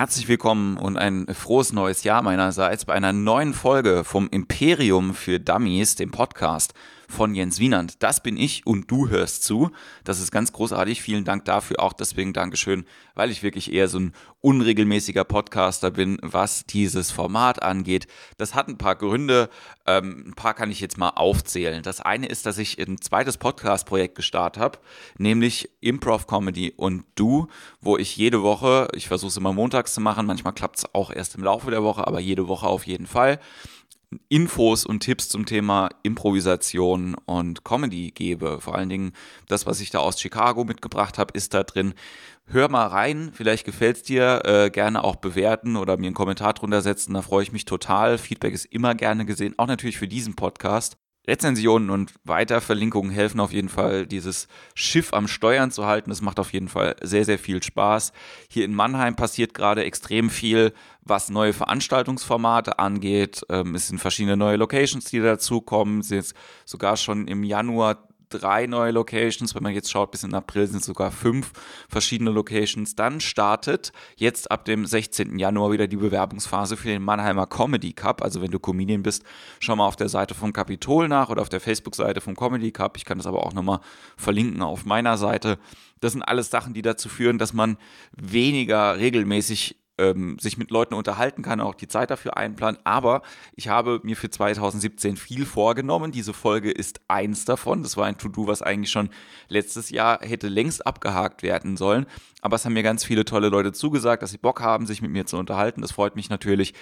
Herzlich willkommen und ein frohes neues Jahr meinerseits bei einer neuen Folge vom Imperium für Dummies, dem Podcast von Jens Wienand. Das bin ich und du hörst zu. Das ist ganz großartig. Vielen Dank dafür. Auch deswegen Dankeschön, weil ich wirklich eher so ein unregelmäßiger Podcaster bin, was dieses Format angeht. Das hat ein paar Gründe. Ähm, ein paar kann ich jetzt mal aufzählen. Das eine ist, dass ich ein zweites Podcast-Projekt gestartet habe, nämlich Improv Comedy und Du, wo ich jede Woche, ich versuche es immer montags zu machen, manchmal klappt es auch erst im Laufe der Woche, aber jede Woche auf jeden Fall Infos und Tipps zum Thema Improvisation und Comedy gebe. Vor allen Dingen das, was ich da aus Chicago mitgebracht habe, ist da drin. Hör mal rein, vielleicht gefällt es dir, äh, gerne auch bewerten oder mir einen Kommentar drunter setzen, da freue ich mich total. Feedback ist immer gerne gesehen, auch natürlich für diesen Podcast. Rezensionen und Weiterverlinkungen helfen auf jeden Fall, dieses Schiff am Steuern zu halten. Das macht auf jeden Fall sehr, sehr viel Spaß. Hier in Mannheim passiert gerade extrem viel, was neue Veranstaltungsformate angeht. Ähm, es sind verschiedene neue Locations, die dazukommen. Es sind jetzt sogar schon im Januar drei neue Locations. Wenn man jetzt schaut, bis in April sind es sogar fünf verschiedene Locations. Dann startet jetzt ab dem 16. Januar wieder die Bewerbungsphase für den Mannheimer Comedy Cup. Also wenn du Comedian bist, schau mal auf der Seite vom Kapitol nach oder auf der Facebook-Seite vom Comedy Cup. Ich kann das aber auch nochmal verlinken auf meiner Seite. Das sind alles Sachen, die dazu führen, dass man weniger regelmäßig ähm, sich mit Leuten unterhalten kann, auch die Zeit dafür einplanen. Aber ich habe mir für 2017 viel vorgenommen. Diese Folge ist eins davon. Das war ein To-Do, was eigentlich schon letztes Jahr hätte längst abgehakt werden sollen. Aber es haben mir ganz viele tolle Leute zugesagt, dass sie Bock haben, sich mit mir zu unterhalten. Das freut mich natürlich.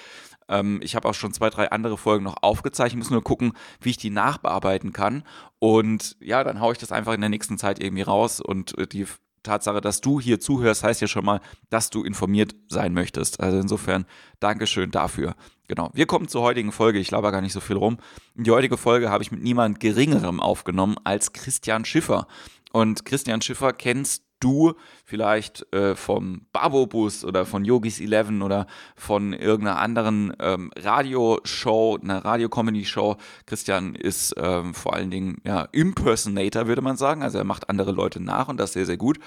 Ähm, ich habe auch schon zwei, drei andere Folgen noch aufgezeichnet. Ich muss nur gucken, wie ich die nachbearbeiten kann. Und ja, dann haue ich das einfach in der nächsten Zeit irgendwie raus und äh, die Tatsache, dass du hier zuhörst, heißt ja schon mal, dass du informiert sein möchtest. Also insofern, Dankeschön dafür. Genau. Wir kommen zur heutigen Folge. Ich laber gar nicht so viel rum. Die heutige Folge habe ich mit niemand Geringerem aufgenommen als Christian Schiffer. Und Christian Schiffer kennst du vielleicht äh, vom Babo-Bus oder von Yogis 11 oder von irgendeiner anderen ähm, Radioshow, einer Radio-Comedy-Show. Christian ist ähm, vor allen Dingen ja, Impersonator, würde man sagen. Also er macht andere Leute nach und das sehr, sehr gut.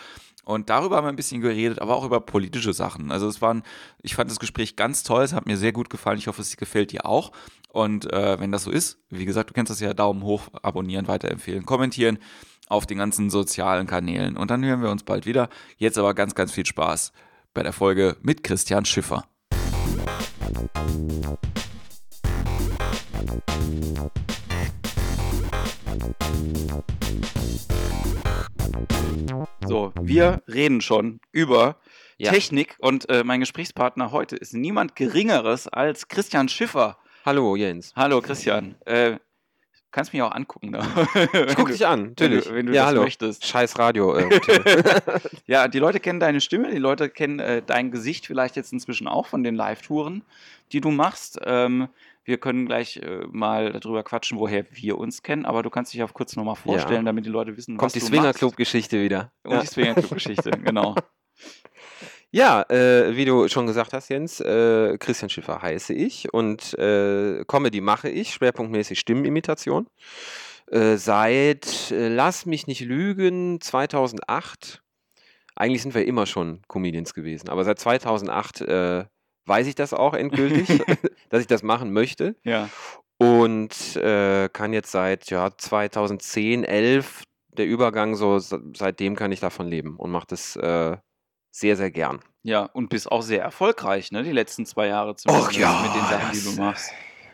Und darüber haben wir ein bisschen geredet, aber auch über politische Sachen. Also es waren, ich fand das Gespräch ganz toll, es hat mir sehr gut gefallen. Ich hoffe, es gefällt dir auch. Und äh, wenn das so ist, wie gesagt, du kennst das ja, Daumen hoch, abonnieren, weiterempfehlen, kommentieren auf den ganzen sozialen Kanälen. Und dann hören wir uns bald wieder. Jetzt aber ganz, ganz viel Spaß bei der Folge mit Christian Schiffer. So, wir reden schon über ja. Technik und äh, mein Gesprächspartner heute ist niemand Geringeres als Christian Schiffer. Hallo Jens. Hallo Christian. Äh, kannst mich auch angucken. Ne? Ich guck dich an, natürlich. Wenn du, wenn du ja, das hallo. möchtest. Scheiß Radio. Äh, ja, die Leute kennen deine Stimme, die Leute kennen äh, dein Gesicht vielleicht jetzt inzwischen auch von den Live-Touren, die du machst. Ähm, wir können gleich äh, mal darüber quatschen, woher wir uns kennen, aber du kannst dich auch kurz nochmal vorstellen, ja. damit die Leute wissen, Kommt was die du Swinger Club Geschichte wieder. Und ja. die Swinger Club Geschichte, genau. Ja, äh, wie du schon gesagt hast, Jens, äh, Christian Schiffer heiße ich und äh, Comedy mache ich, schwerpunktmäßig Stimmenimitation. Äh, seit, äh, lass mich nicht lügen, 2008. Eigentlich sind wir immer schon Comedians gewesen, aber seit 2008 äh, weiß ich das auch endgültig, dass ich das machen möchte. Ja. Und kann jetzt seit ja, 2010, 11 der Übergang so, seitdem kann ich davon leben und mache das sehr, sehr gern. Ja, und bist auch sehr erfolgreich, ne? Die letzten zwei Jahre zumindest ja, mit den Sachen, die du machst.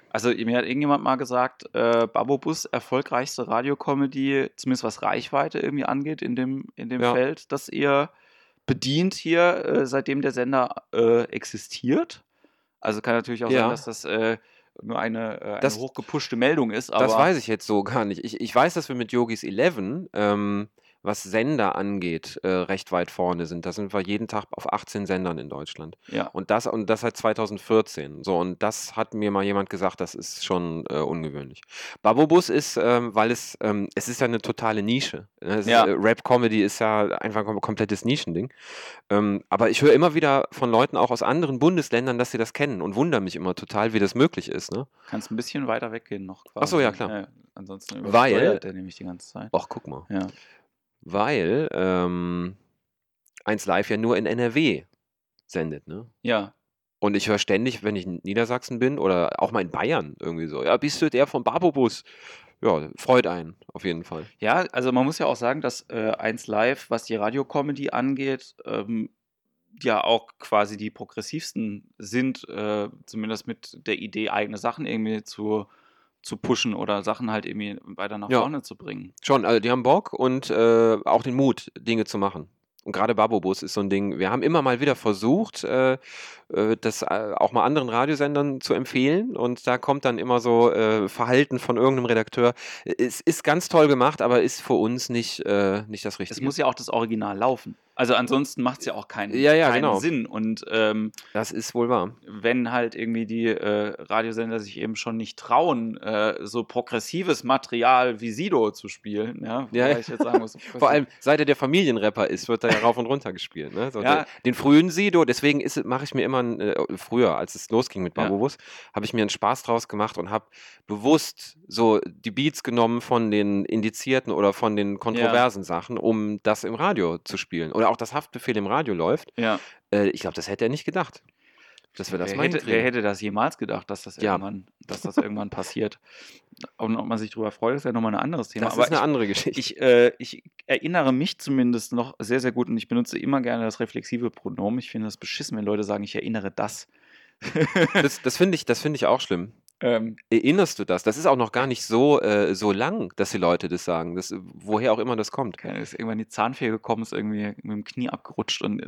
Also mir hat irgendjemand mal gesagt, äh, Babobus erfolgreichste Radiocomedy, zumindest was Reichweite irgendwie angeht in dem, in dem ja. Feld, das ihr bedient hier, äh, seitdem der Sender äh, existiert. Also kann natürlich auch ja. sein, dass das äh, nur eine, äh, eine das, hochgepushte Meldung ist. das weiß ich jetzt so gar nicht. Ich, ich weiß, dass wir mit Yogis 11 ähm, was Sender angeht, äh, recht weit vorne sind. Da sind wir jeden Tag auf 18 Sendern in Deutschland. Ja. Und das, und das seit 2014. So, und das hat mir mal jemand gesagt, das ist schon äh, ungewöhnlich. Babobus ist, ähm, weil es, ähm, es ist ja eine totale Nische. Ne? Ja. Äh, Rap-Comedy ist ja einfach ein komplettes Nischending. Ähm, aber ich höre immer wieder von Leuten auch aus anderen Bundesländern, dass sie das kennen und wundere mich immer total, wie das möglich ist. Ne? Kannst ein bisschen weiter weggehen noch quasi. Achso, ja, klar. Ja, ansonsten weil, der nämlich die ganze Zeit. Ach, guck mal. Ja weil ähm, 1 Live ja nur in NRW sendet, ne? Ja. Und ich höre ständig, wenn ich in Niedersachsen bin oder auch mal in Bayern irgendwie so, ja, bist du der vom Babobus? Ja, freut einen, auf jeden Fall. Ja, also man muss ja auch sagen, dass äh, 1 Live, was die Radiocomedy angeht, ähm, ja auch quasi die progressivsten sind, äh, zumindest mit der Idee, eigene Sachen irgendwie zu, zu pushen oder Sachen halt irgendwie weiter nach Ja. vorne zu bringen. Schon, also die haben Bock und äh, auch den Mut, Dinge zu machen. Und gerade Babobus ist so ein Ding. Wir haben immer mal wieder versucht, äh, äh, das äh, auch mal anderen Radiosendern zu empfehlen. Und da kommt dann immer so äh, Verhalten von irgendeinem Redakteur. Es ist ganz toll gemacht, aber ist für uns nicht, äh, nicht das Es Richtige. muss ja auch das Original laufen. Also ansonsten macht es ja auch keinen, Ja, ja, keinen genau. Sinn. Und ähm, das ist wohl wahr. wenn halt irgendwie die äh, Radiosender sich eben schon nicht trauen, äh, so progressives Material wie Sido zu spielen, ja, Ja, ja. ich jetzt sagen muss, Vor allem, seit er der Familienrapper ist, wird er ja rauf und runter gespielt. Ne? So Ja. den, den frühen Sido, deswegen ist- mache ich mir immer, ein, äh, früher, als es losging mit. Babobus, habe ich mir einen Spaß draus gemacht und habe bewusst so die Beats genommen von den indizierten oder von den kontroversen Sachen, um das im Radio zu spielen. Oder auch das Haftbefehl im Radio läuft. ja. Äh, ich glaube, das hätte er nicht gedacht. Dass wir das wer, mal hätte, wer hätte das jemals gedacht, dass das Ja. irgendwann, dass das irgendwann passiert? Und ob man sich darüber freut, ist ja nochmal ein anderes Thema. Das Aber ist eine ich, andere Geschichte. ich, äh, ich erinnere mich zumindest noch sehr, sehr gut und ich benutze immer gerne das reflexive Pronomen. Ich finde das beschissen, wenn Leute sagen, ich erinnere das. das das finde ich, das find ich auch schlimm. Ähm, Erinnerst du das? Das ist auch noch gar nicht so, äh, so lang, dass die Leute das sagen. Das, woher auch immer das kommt. keine- ist irgendwann die Zahnfee gekommen, ist irgendwie mit dem Knie abgerutscht und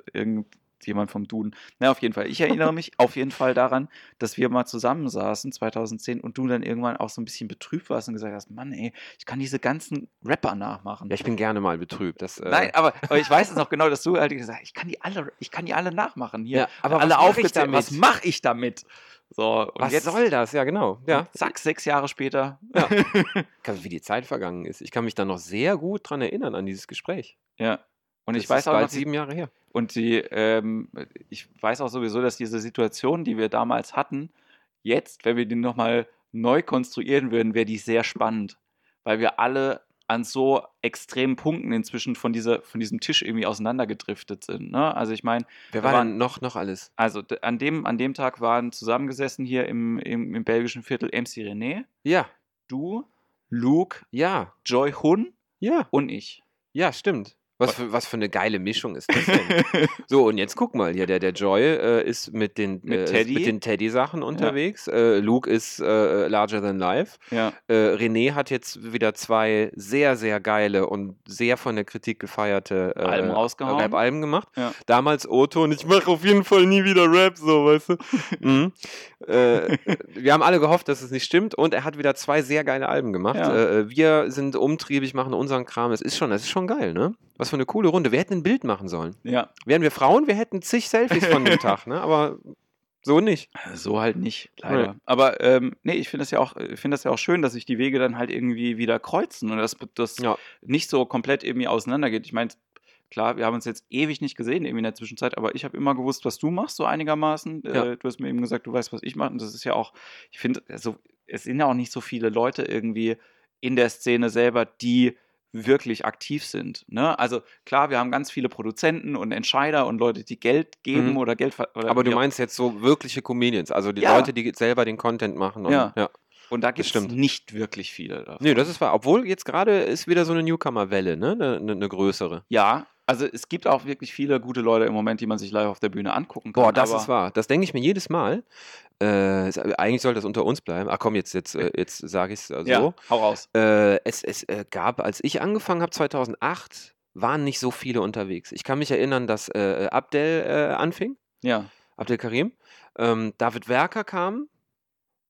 irgendjemand vom Duden. Na, auf jeden Fall. Ich erinnere mich auf jeden Fall daran, dass wir mal zusammensaßen 2010 und du dann irgendwann auch so ein bisschen betrübt warst und gesagt hast, Mann, ey, ich kann diese ganzen Rapper nachmachen. Ja, ich bin gerne mal betrübt. Das, äh, Nein, aber, aber ich weiß es noch genau, dass du halt gesagt hast, ich kann die alle, ich kann die alle nachmachen hier. Ja, aber alle aufgezählt. Was mache ich damit? So, was jetzt soll das? Ja, genau. Ja. zack, sechs Jahre später. Ja. Wie die Zeit vergangen ist. Ich kann mich da noch sehr gut dran erinnern an dieses Gespräch. Ja. Und Das ich weiß auch bald noch, sieben Jahre her. Und die, ähm, ich weiß auch sowieso, dass diese Situation, die wir damals hatten, jetzt, wenn wir die nochmal neu konstruieren würden, wäre die sehr spannend. Weil wir alle an so extremen Punkten inzwischen von, dieser, von diesem Tisch irgendwie auseinandergedriftet sind. Ne? Also ich meine, Wer war waren- denn noch, noch alles? also an dem, an dem Tag waren zusammengesessen hier im, im, im belgischen Viertel MC René, Ja, du, Luke, ja, Joy Hun ja, und ich. ja, stimmt. Was für, was für eine geile Mischung ist das denn? so, und jetzt guck mal hier, der, der Joy äh, ist mit den, Mit äh, Teddy. mit den Teddy-Sachen unterwegs. Äh, Luke ist äh, larger than life. ja. Äh, René hat jetzt wieder zwei sehr, sehr geile und sehr von der Kritik gefeierte äh, Alben rausgehauen. Rap-Alben gemacht. Ja. Damals Otto und ich mache auf jeden Fall nie wieder Rap, so, weißt du. mhm. wir haben alle gehofft, dass es nicht stimmt und er hat wieder zwei sehr geile Alben gemacht. Ja. Wir sind umtriebig, machen unseren Kram. Es ist schon, das ist schon geil, ne? Was für eine coole Runde. Wir hätten ein Bild machen sollen. ja, Wären wir Frauen, wir hätten zig Selfies von dem Tag, ne? Aber so nicht. So halt nicht, leider. Aber ähm, nee, ich finde das ja auch, ich finde das ja auch schön, dass sich die Wege dann halt irgendwie wieder kreuzen und dass das Ja. nicht so komplett irgendwie auseinandergeht. Ich meine, klar, wir haben uns jetzt ewig nicht gesehen irgendwie in der Zwischenzeit, aber ich habe immer gewusst, was du machst, so einigermaßen. Ja. Äh, du hast mir eben gesagt, du weißt, was ich mache. Und das ist ja auch, ich finde, also, es sind ja auch nicht so viele Leute irgendwie in der Szene selber, die wirklich aktiv sind. Ne? Also klar, wir haben ganz viele Produzenten und Entscheider und Leute, die Geld geben Mhm. oder Geld oder Aber du meinst jetzt so wirkliche Comedians, also die Ja. Leute, die selber den Content machen. Und, Ja. ja. Und da gibt es nicht wirklich viele davon. Nee, das ist wahr. Obwohl jetzt gerade ist wieder so eine Newcomer-Welle, ne? Eine, eine größere. Ja, also es gibt auch wirklich viele gute Leute im Moment, die man sich live auf der Bühne angucken kann. Boah, das ist wahr. Das denke ich mir jedes Mal. Äh, es- eigentlich soll das unter uns bleiben. Ach komm, jetzt, jetzt, äh, jetzt sage ich es so. Ja, hau raus. Äh, es es äh, gab, als ich angefangen habe, 2008, waren nicht so viele unterwegs. Ich kann mich erinnern, dass äh, Abdel äh, anfing, Ja, Abdel Karim, ähm, David Werker kam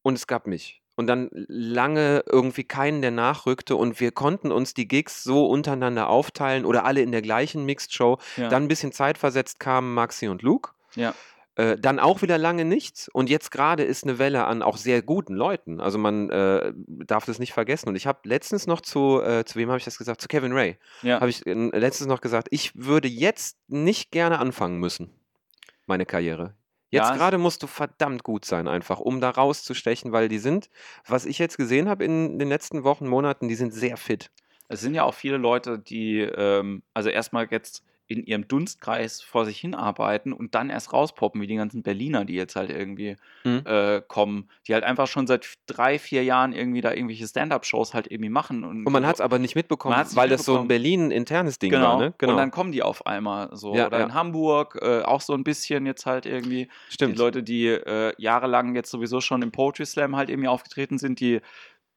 und es gab mich. Und dann lange irgendwie keinen, der nachrückte und wir konnten uns die Gigs so untereinander aufteilen oder alle in der gleichen Mixed Show. ja. Dann ein bisschen zeitversetzt kamen Maxi und Luke. ja. Äh, dann auch wieder lange nichts. Und jetzt gerade ist eine Welle an auch sehr guten Leuten. Also man äh, darf das nicht vergessen. Und ich habe letztens noch zu, äh, zu wem habe ich das gesagt? Zu Kevin Ray. ja. Habe ich äh, letztens noch gesagt, ich würde jetzt nicht gerne anfangen müssen, meine Karriere. Jetzt Ja, gerade musst du verdammt gut sein, einfach, um da rauszustechen, weil die sind, was ich jetzt gesehen habe in den letzten Wochen, Monaten, die sind sehr fit. Es sind ja auch viele Leute, die, ähm, also erstmal jetzt in ihrem Dunstkreis vor sich hinarbeiten und dann erst rauspoppen, wie die ganzen Berliner, die jetzt halt irgendwie Mhm. äh, kommen, die halt einfach schon seit drei, vier Jahren irgendwie da irgendwelche Stand-up-Shows halt irgendwie machen. Und, Und man hat es aber nicht mitbekommen, nicht weil das so ein mitbekommen. Berlin internes Ding genau, war, ne? und dann kommen die auf einmal so. Ja, Oder ja. in Hamburg äh, auch so ein bisschen jetzt halt irgendwie. Stimmt. Die Leute, die äh, jahrelang jetzt sowieso schon im Poetry Slam halt irgendwie aufgetreten sind, die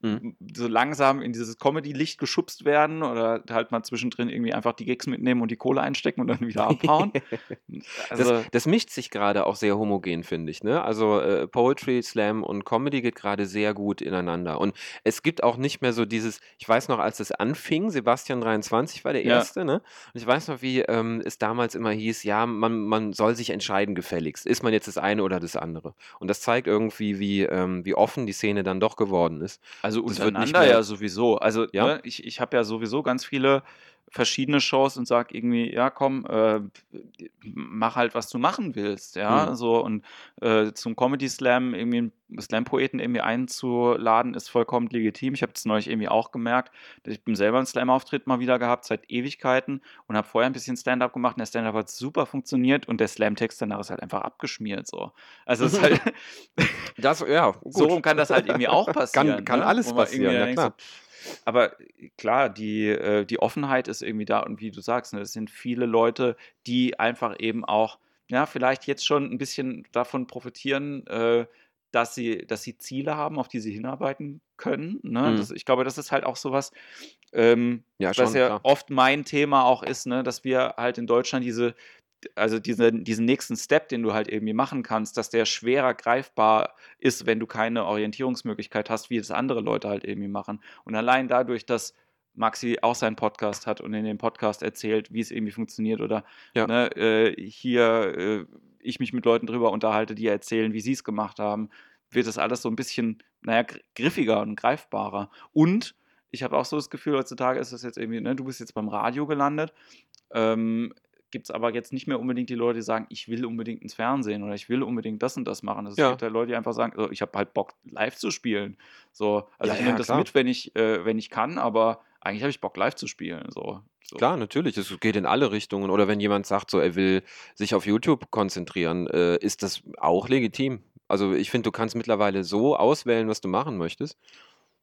Mhm. so langsam in dieses Comedy-Licht geschubst werden oder halt mal zwischendrin irgendwie einfach die Gigs mitnehmen und die Kohle einstecken und dann wieder abhauen. also, das, das mischt sich gerade auch sehr homogen, finde ich. Ne? Also äh, Poetry, Slam und Comedy geht gerade sehr gut ineinander. Und es gibt auch nicht mehr so dieses, ich weiß noch, als es anfing, Sebastian 23 war der Ja. Erste, ne? Und ich weiß noch, wie ähm, es damals immer hieß, ja, man, man soll sich entscheiden gefälligst. Ist man jetzt das eine oder das andere? Und das zeigt irgendwie, wie, ähm, wie offen die Szene dann doch geworden ist. also wird nicht untereinander ja sowieso. Also Ja? Ne, ich, ich habe ja sowieso ganz viele verschiedene Shows und sag irgendwie, ja komm, äh, mach halt, was du machen willst, ja, Mhm. so und äh, zum Comedy Slam irgendwie einen Slam-Poeten irgendwie einzuladen, ist vollkommen legitim. Ich habe das neulich irgendwie auch gemerkt. Ich bin selber einen Slam-Auftritt mal wieder gehabt, seit Ewigkeiten und habe vorher ein bisschen Stand-Up gemacht und der Stand-Up hat super funktioniert und der Slam-Text danach ist halt einfach abgeschmiert, so. Also es ist halt, Das, ja, gut. so rum kann das halt irgendwie auch passieren. Kann- kann ne? alles passieren, ja, klar. So, aber äh, klar, die, äh, die Offenheit ist irgendwie da und wie du sagst, ne, es sind viele Leute, die einfach eben auch, ja, vielleicht jetzt schon ein bisschen davon profitieren, äh, dass sie, dass sie Ziele haben, auf die sie hinarbeiten können. Ne? Mhm. Das, ich glaube, das ist halt auch sowas, ähm, Ja, schon, was ja klar. oft mein Thema auch ist, ne, dass wir halt in Deutschland diese, also diese, diesen nächsten Step, den du halt irgendwie machen kannst, dass der schwerer greifbar ist, wenn du keine Orientierungsmöglichkeit hast, wie es andere Leute halt irgendwie machen. Und allein dadurch, dass Maxi auch seinen Podcast hat und in dem Podcast erzählt, wie es irgendwie funktioniert oder Ja. ne, äh, hier äh, ich mich mit Leuten drüber unterhalte, die erzählen, wie sie es gemacht haben, wird das alles so ein bisschen, naja, gr- griffiger und greifbarer. Und ich habe auch so das Gefühl, heutzutage ist das jetzt irgendwie, ne, du bist jetzt beim Radio gelandet. Ähm, Gibt es aber jetzt nicht mehr unbedingt die Leute, die sagen, ich will unbedingt ins Fernsehen oder ich will unbedingt das und das machen. Es Ja. gibt halt Leute, die einfach sagen, so, ich habe halt Bock, live zu spielen. So, also Ja, ich ja, nehme das klar. mit, wenn ich, äh, wenn ich kann, aber eigentlich habe ich Bock, live zu spielen. So. so. Klar, natürlich. Es geht in alle Richtungen. Oder wenn jemand sagt, so er will sich auf YouTube konzentrieren, äh, ist das auch legitim. Also ich finde, du kannst mittlerweile so auswählen, was du machen möchtest.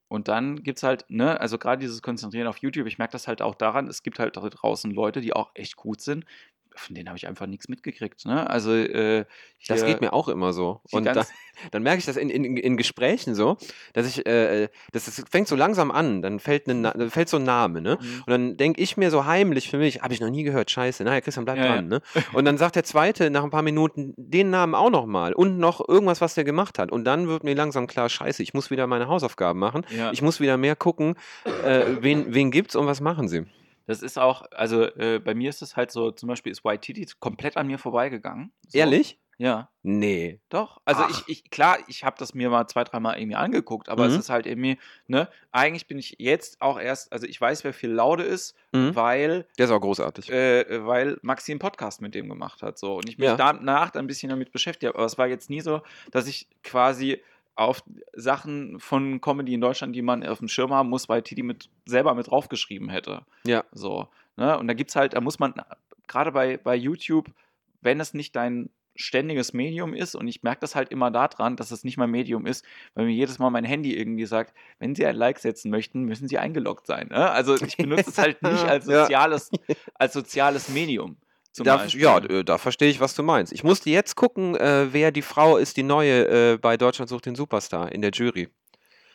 Und dann gibt es halt, ne, also gerade dieses Konzentrieren auf YouTube, ich merke das halt auch daran, es gibt halt da draußen Leute, die auch echt gut sind. Von denen habe ich einfach nichts mitgekriegt. Ne? Also, äh, Das geht mir auch immer so. Und dann, ganz- dann merke ich das in, in, in Gesprächen so, dass ich, äh, das, das fängt so langsam an, dann fällt, ne, dann fällt so ein Name, ne? Mhm. Und dann denke ich mir so heimlich für mich, habe ich noch nie gehört, scheiße, naja, Christian, bleib Ja, ja. dran, ne? Und dann sagt der Zweite nach ein paar Minuten den Namen auch nochmal und noch irgendwas, was der gemacht hat. Und dann wird mir langsam klar, scheiße, ich muss wieder meine Hausaufgaben machen. Ja. Ich muss wieder mehr gucken, äh, wen, wen gibt's und was machen sie. Das ist auch, also äh, bei mir ist es halt so, zum Beispiel ist White Titty komplett an mir vorbeigegangen. So. Ehrlich? Ja, Nee. doch. Also Ach. ich, ich, klar, ich habe das mir mal zwei, dreimal irgendwie angeguckt, aber es Mhm. ist halt irgendwie, ne, eigentlich bin ich jetzt auch erst, also ich weiß, wer viel Laude ist, Mhm. weil Der ist auch großartig. äh, weil Maxi einen Podcast mit dem gemacht hat. So. Und ich mich Ja. danach ein bisschen damit beschäftigt habe. Aber es war jetzt nie so, dass ich quasi auf Sachen von Comedy in Deutschland, die man auf dem Schirm haben muss, bei Titi mit, selber mit draufgeschrieben hätte. Ja. So. Ne? Und da gibt es halt, da muss man, gerade bei, bei YouTube, wenn es nicht dein ständiges Medium ist und ich merke das halt immer daran, dass es nicht mein Medium ist, weil mir jedes Mal mein Handy irgendwie sagt, wenn Sie ein Like setzen möchten, müssen Sie eingeloggt sein. Ne? Also ich benutze es halt nicht als Ja. soziales, als soziales Medium. Da, ja, äh, da verstehe ich, was du meinst. Ich musste jetzt gucken, äh, wer die Frau ist, die neue äh, bei Deutschland sucht den Superstar in der Jury.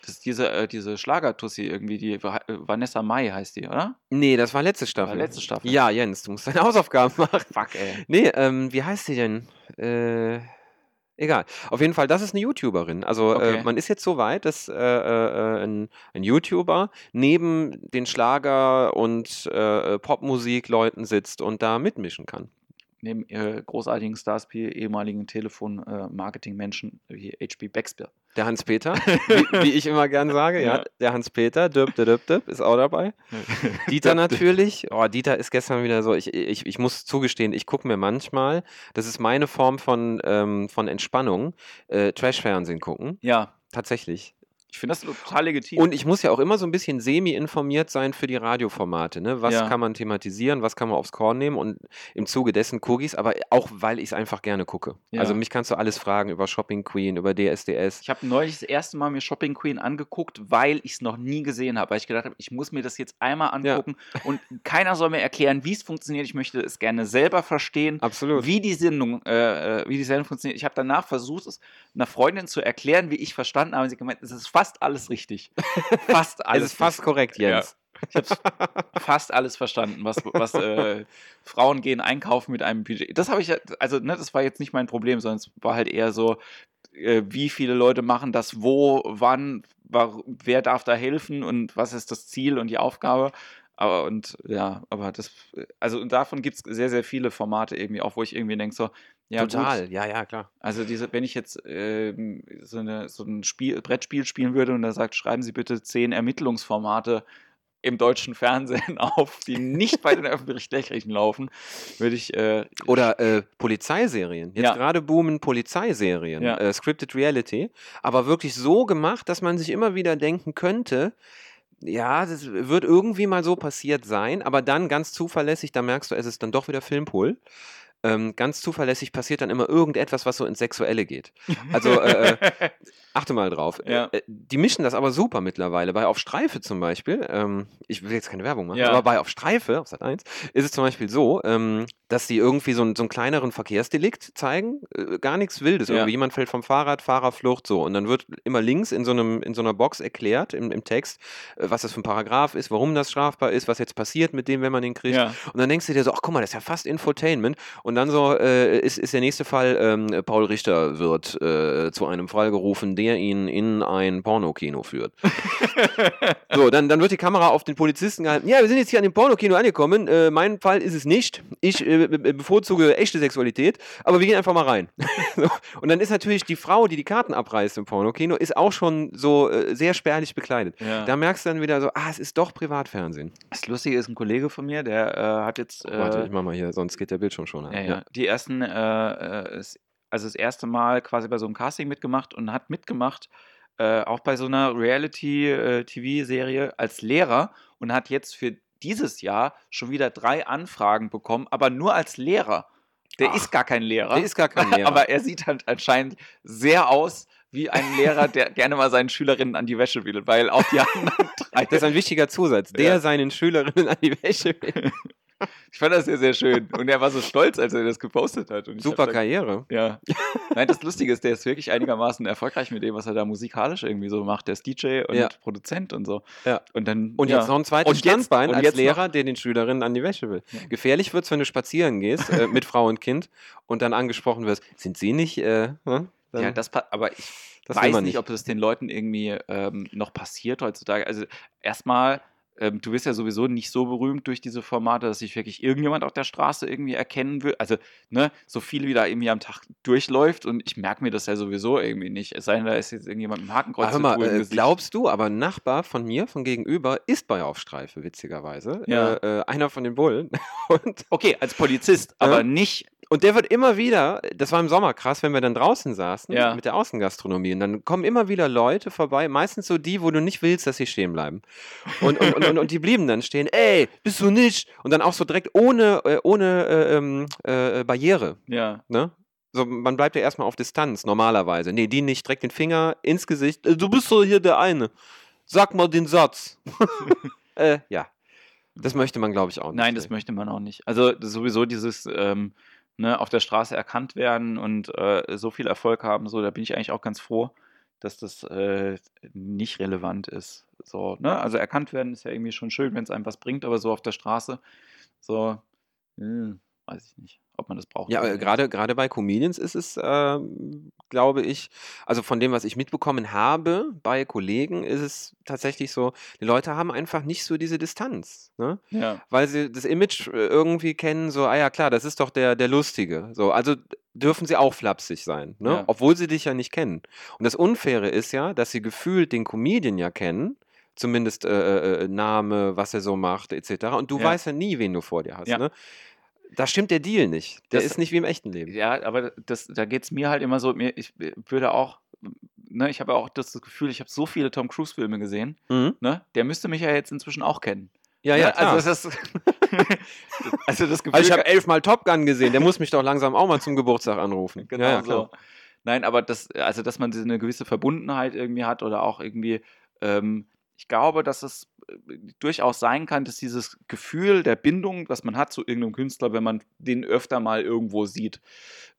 Das ist diese, äh, diese Schlagertussi irgendwie, die äh, Vanessa Mai heißt die, oder? Nee, das war letzte Staffel. letzte Staffel. Ja, Jens, du musst deine Hausaufgaben machen. Fuck, ey. Nee, ähm, wie heißt sie denn? Äh, egal. Auf jeden Fall, das ist eine YouTuberin. Also Okay. äh, man ist jetzt so weit, dass äh, äh, ein, ein YouTuber neben den Schlager- und äh, Popmusik-Leuten sitzt und da mitmischen kann. Neben äh, großartigen Stars wie ehemaligen Telefon-Marketing-Menschen wie H.P. Baxter. Der Hans-Peter, wie, wie ich immer gern sage, ja, Ja. der Hans-Peter, düpp, düpp, düpp, ist auch dabei. Dieter natürlich. Oh, Dieter ist gestern wieder so, ich, ich, ich muss zugestehen, ich gucke mir manchmal, das ist meine Form von, ähm, von Entspannung, äh, Trash-Fernsehen gucken. Ja, Tatsächlich. Ich finde das total legitim. Und ich muss ja auch immer so ein bisschen semi-informiert sein für die Radioformate. Ne? Was Ja. kann man thematisieren, was kann man aufs Korn nehmen und im Zuge dessen gucke ich es, aber auch, weil ich es einfach gerne gucke. Ja. Also mich kannst du alles fragen über Shopping Queen, über DSDS. Ich habe neulich das erste Mal mir Shopping Queen angeguckt, weil ich es noch nie gesehen habe. Weil ich gedacht habe, ich muss mir das jetzt einmal angucken und keiner soll mir erklären, wie es funktioniert. Ich möchte es gerne selber verstehen, Absolut. wie die Sendung, äh, äh, wie die Sendung funktioniert. Ich habe danach versucht, es einer Freundin zu erklären, wie ich verstanden habe. Sie gemeint, es ist fast alles richtig. Fast alles. es ist fast korrekt, Jens. Ich habe fast alles verstanden, was, was äh, Frauen gehen einkaufen mit einem Budget. Das habe ich, ja- also ne, das war jetzt nicht mein Problem, sondern es war halt eher so, äh, wie viele Leute machen das, wo, wann, war, wer darf da helfen und was ist das Ziel und die Aufgabe. Aber und ja, aber das, also und davon gibt es sehr, sehr viele Formate irgendwie auch, wo ich irgendwie denke, so, ja, Total, Gut, ja, ja, klar. also diese, wenn ich jetzt ähm, so, eine, so ein Spiel, Brettspiel spielen würde und da sagt, schreiben Sie bitte zehn Ermittlungsformate im deutschen Fernsehen auf, die nicht bei den öffentlich-rechtlichen laufen, würde ich äh, Oder äh, Polizeiserien. Jetzt Ja. gerade boomen Polizeiserien, Ja. äh, Scripted Reality, aber wirklich so gemacht, dass man sich immer wieder denken könnte, ja, das wird irgendwie mal so passiert sein, aber dann ganz zuverlässig, da merkst du, es ist dann doch wieder Filmpool. Ähm, ganz zuverlässig passiert dann immer irgendetwas, was so ins Sexuelle geht. Also, äh, äh, achte mal drauf. Ja. Äh, die mischen das aber super mittlerweile. Bei Auf Streife zum Beispiel, ähm, ich will jetzt keine Werbung machen, Ja. aber bei Auf Streife, auf Sat 1, ist es zum Beispiel so, ähm, dass die irgendwie so, einen- so einen kleineren Verkehrsdelikt zeigen. Äh, gar nichts Wildes. Ja. Irgendwie jemand fällt vom Fahrrad, Fahrerflucht, so. Und dann wird immer links in so, einem, in so einer Box erklärt, im, im Text, äh, was das für ein Paragraph ist, warum das strafbar ist, was jetzt passiert mit dem, wenn man den kriegt. Und dann denkst du dir so, ach guck mal, das ist ja fast Infotainment. Und dann so äh, ist, ist der nächste Fall, ähm, Paul Richter wird äh, zu einem Fall gerufen, der ihn in ein Pornokino führt. so, dann, dann wird die Kamera auf den Polizisten gehalten. Ja, wir sind jetzt hier an dem Pornokino angekommen. Äh, mein Fall ist es nicht. Ich äh, be- bevorzuge echte Sexualität, aber wir gehen einfach mal rein. so. Und dann ist natürlich die Frau, die die Karten abreißt im Pornokino, ist auch schon so äh, sehr spärlich bekleidet. ja. Da merkst du dann wieder so, ah, es ist doch Privatfernsehen. Das Lustige ist, ein Kollege von mir, der äh, hat jetzt äh, Warte, ich mach mal hier, sonst geht der Bildschirm schon an. Ja, ja. Die ersten, äh, äh, also das erste Mal quasi bei so einem Casting mitgemacht und hat mitgemacht, äh, auch bei so einer Reality-TV-Serie als Lehrer und hat jetzt für dieses Jahr schon wieder drei Anfragen bekommen, aber nur als Lehrer. Der Ach, ist gar kein Lehrer. Der ist gar kein Lehrer. aber er sieht halt anscheinend sehr aus wie ein Lehrer, der gerne mal seinen Schülerinnen an die Wäsche will, weil auch die anderen drei. Das ist ein wichtiger Zusatz, der Ja. seinen Schülerinnen an die Wäsche will. Ich fand das sehr, sehr schön. Und er war so stolz, als er das gepostet hat. Super da- Karriere. Ja. Nein, das Lustige ist, der ist wirklich einigermaßen erfolgreich mit dem, was er da musikalisch irgendwie so macht. Der ist DJ und Ja. Produzent und so. Ja. Und dann. Und ja. jetzt noch ein zweites Und jetzt- Standbein und als jetzt noch- Lehrer, der den Schülerinnen an die Wäsche will. Ja. Gefährlich wird es, wenn du spazieren gehst äh, mit Frau und Kind und dann angesprochen wirst, sind sie nicht, äh, hm? Ja, das, aber ich das weiß man nicht, ob das den Leuten irgendwie ähm, noch passiert heutzutage. Also erstmal, ähm, du bist ja sowieso nicht so berühmt durch diese Formate, dass sich wirklich irgendjemand auf der Straße irgendwie erkennen will. Also, ne, so viel wie da irgendwie am Tag durchläuft und ich merke mir das ja sowieso irgendwie nicht. Es sei denn, da ist jetzt irgendjemand mit dem Hakenkreuz hör mal, äh, glaubst du, aber ein Nachbar von mir, von gegenüber, ist bei Aufstreife, witzigerweise. Ja. Äh, äh, einer von den Bullen. Okay, als Polizist, aber nicht und der wird immer wieder, das war im Sommer krass, wenn wir dann draußen saßen Ja. mit der Außengastronomie und dann kommen immer wieder Leute vorbei, meistens so die, wo du nicht willst, dass sie stehen bleiben. Und, und, und, und, und die blieben dann stehen, ey, bist du nicht? Und dann auch so direkt ohne, äh, ohne äh, ähm, äh, Barriere. Ja. Ne? So, man bleibt ja erstmal auf Distanz, normalerweise. Nee, die nicht direkt den Finger ins Gesicht. Äh, Du bist doch hier der eine. Sag mal den Satz. äh, ja. Das möchte man, glaube ich, auch nicht. Nein, das möchte man auch nicht. Also sowieso dieses ähm, ne, auf der Straße erkannt werden und äh, so viel Erfolg haben, so, da bin ich eigentlich auch ganz froh, dass das äh, nicht relevant ist. So, ne? Also erkannt werden ist ja irgendwie schon schön, wenn es einem was bringt, aber so auf der Straße, so, hm, weiß ich nicht, ob man das braucht. Ja, äh, gerade gerade bei Comedians ist es, ähm, glaube ich, also von dem, was ich mitbekommen habe bei Kollegen, ist es tatsächlich so, die Leute haben einfach nicht so diese Distanz. Ne? Ja, weil sie das Image äh, irgendwie kennen, so, ah ja klar, das ist doch der, der Lustige. So, also dürfen sie auch flapsig sein, ne? Ja. obwohl sie dich ja nicht kennen. Und das Unfaire ist ja, dass sie gefühlt den Comedian ja kennen, zumindest äh, äh, Name, was er so macht, etc. Und du Ja. weißt ja nie, wen du vor dir hast. Ja. Ne? Da stimmt der Deal nicht. Der Das- ist nicht wie im echten Leben. ja aber das, da geht es mir halt immer so, mir, ich würde auch ne, ich habe ja auch das Gefühl, ich habe so viele Tom Cruise-Filme gesehen, Mhm. ne? Der müsste mich ja jetzt inzwischen auch kennen. Ja, ne? ja, klar. Also das, also das Gefühl, Also ich habe elfmal Top Gun gesehen, der muss mich doch langsam auch mal zum Geburtstag anrufen. Genau ja, so. klar. Nein, aber das, also dass man eine gewisse Verbundenheit irgendwie hat oder auch irgendwie, ähm, ich glaube, dass es äh, durchaus sein kann, dass dieses Gefühl der Bindung, was man hat zu irgendeinem Künstler, wenn man den öfter mal irgendwo sieht,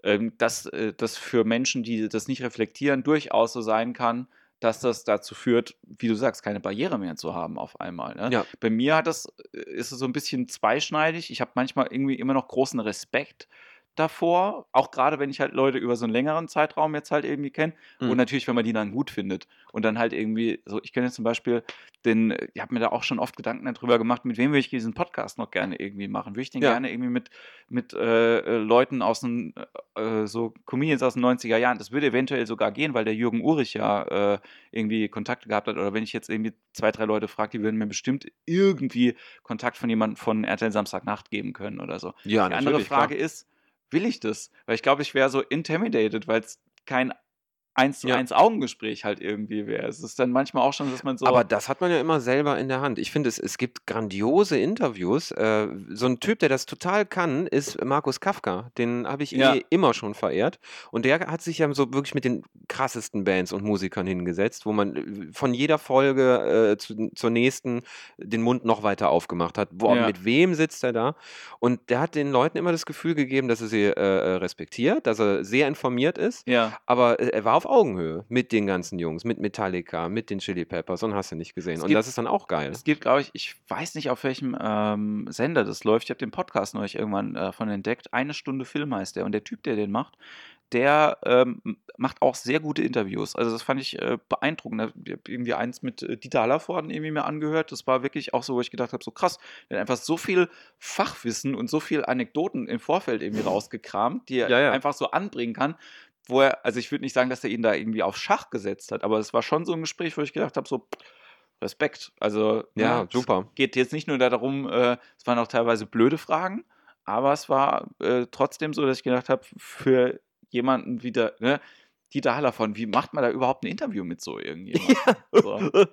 ähm, dass äh, das für Menschen, die das nicht reflektieren, durchaus so sein kann, dass das dazu führt, wie du sagst, keine Barriere mehr zu haben auf einmal. Ne? Ja. Bei mir hat das, äh, ist es so ein bisschen zweischneidig. Ich habe manchmal irgendwie immer noch großen Respekt davor, auch gerade wenn ich halt Leute über so einen längeren Zeitraum jetzt halt irgendwie kenne Mhm. und natürlich, wenn man die dann gut findet und dann halt irgendwie so, ich kenne jetzt zum Beispiel den, ich habe mir da auch schon oft Gedanken darüber gemacht, mit wem würde ich diesen Podcast noch gerne irgendwie machen? Würde ich den Ja. gerne irgendwie mit, mit äh, äh, Leuten aus den, äh, so Comedians aus den 90er Jahren, das würde eventuell sogar gehen, weil der Jürgen Urich ja äh, irgendwie Kontakte gehabt hat oder wenn ich jetzt irgendwie zwei, drei Leute frage, die würden mir bestimmt irgendwie Kontakt von jemandem von RTL Samstagnacht geben können oder so. Ja, Die andere Frage klar. ist, will ich das? Weil ich glaube, ich wäre so intimidated, weil es kein eins zu Ja. eins Augengespräch halt irgendwie wäre. Es ist dann manchmal auch schon, dass man so. Aber das hat man ja immer selber in der Hand. Ich finde, es, es gibt grandiose Interviews. Äh, so ein Typ, der das total kann, ist Markus Kafka. Den habe ich Ja. eh immer schon verehrt. Und der hat sich ja so wirklich mit den krassesten Bands und Musikern hingesetzt, wo man äh, von jeder Folge äh, zu, zur nächsten den Mund noch weiter aufgemacht hat. Boah, Ja. mit wem sitzt er da? Und der hat den Leuten immer das Gefühl gegeben, dass er sie äh, äh, respektiert, dass er sehr informiert ist. ja. Aber äh, er war auf Augenhöhe mit den ganzen Jungs, mit Metallica, mit den Chili Peppers und hast du nicht gesehen. Es und gibt- das ist dann auch geil. Es gibt, glaube ich, ich weiß nicht, auf welchem ähm, Sender das läuft. Ich habe den Podcast neulich irgendwann äh, von entdeckt. Eine Stunde Film heißt der. Und der Typ, der den macht, der ähm, macht auch sehr gute Interviews. Also das fand ich äh, beeindruckend. Ich habe irgendwie eins mit äh, Dieter Hallervorden irgendwie mir angehört. Das war wirklich auch so, wo ich gedacht habe, so krass, der hat einfach so viel Fachwissen und so viel Anekdoten im Vorfeld irgendwie rausgekramt, die er Ja, ja. einfach so anbringen kann. Wo er, also ich würde nicht sagen, dass er ihn da irgendwie auf Schach gesetzt hat, aber es war schon so ein Gespräch, wo ich gedacht habe, so Respekt. Also Ja, ne, super. Es geht jetzt nicht nur darum, äh, es waren auch teilweise blöde Fragen, aber es war äh, trotzdem so, dass ich gedacht habe, für jemanden wie der, ne, Dieter Hallervon, wie macht man da überhaupt ein Interview mit so irgendjemandem? So.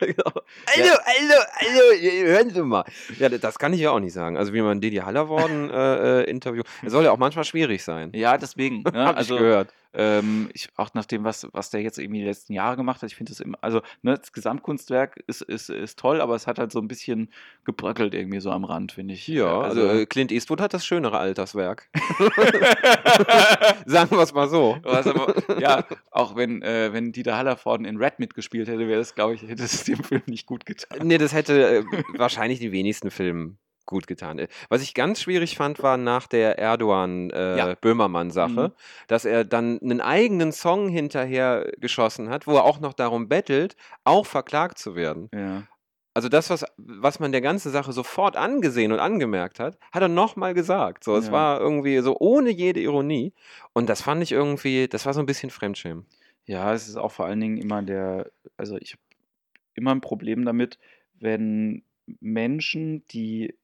Genau. Hallo, hallo, hallo, hören Sie mal. Ja, das kann ich ja auch nicht sagen. Also wie man Didi Hallervorden äh, äh, Interview, das soll ja auch manchmal schwierig sein. Ja, deswegen. Ne? Hab also, ich gehört. Ähm, ich, auch nach dem, was, was der jetzt irgendwie die letzten Jahre gemacht hat, ich finde das immer, also ne, das Gesamtkunstwerk ist, ist, ist toll, aber es hat halt so ein bisschen gebröckelt irgendwie so am Rand, finde ich. Ja, also, äh, Clint Eastwood hat das schönere Alterswerk. Sagen wir es mal so. Aber, ja, auch wenn, äh, wenn Dieter Hallervorden in Red mitgespielt hätte, wäre das, glaube ich, hätte es dem Film nicht gut getan. Nee, das hätte äh, wahrscheinlich die wenigsten Filmen gut getan. Äh, Was ich ganz schwierig fand, war nach der Ja. Erdogan-Böhmermann-Sache, Mhm. dass er dann einen eigenen Song hinterher geschossen hat, wo er auch noch darum bettelt, auch verklagt zu werden. Ja. Also das, was, was man der ganzen Sache sofort angesehen und angemerkt hat, hat er nochmal gesagt. So, es Ja. war irgendwie so ohne jede Ironie. Und das fand ich irgendwie, das war so ein bisschen Fremdschämen. Ja, es ist auch vor allen Dingen immer der, also ich habe immer ein Problem damit, wenn Menschen, die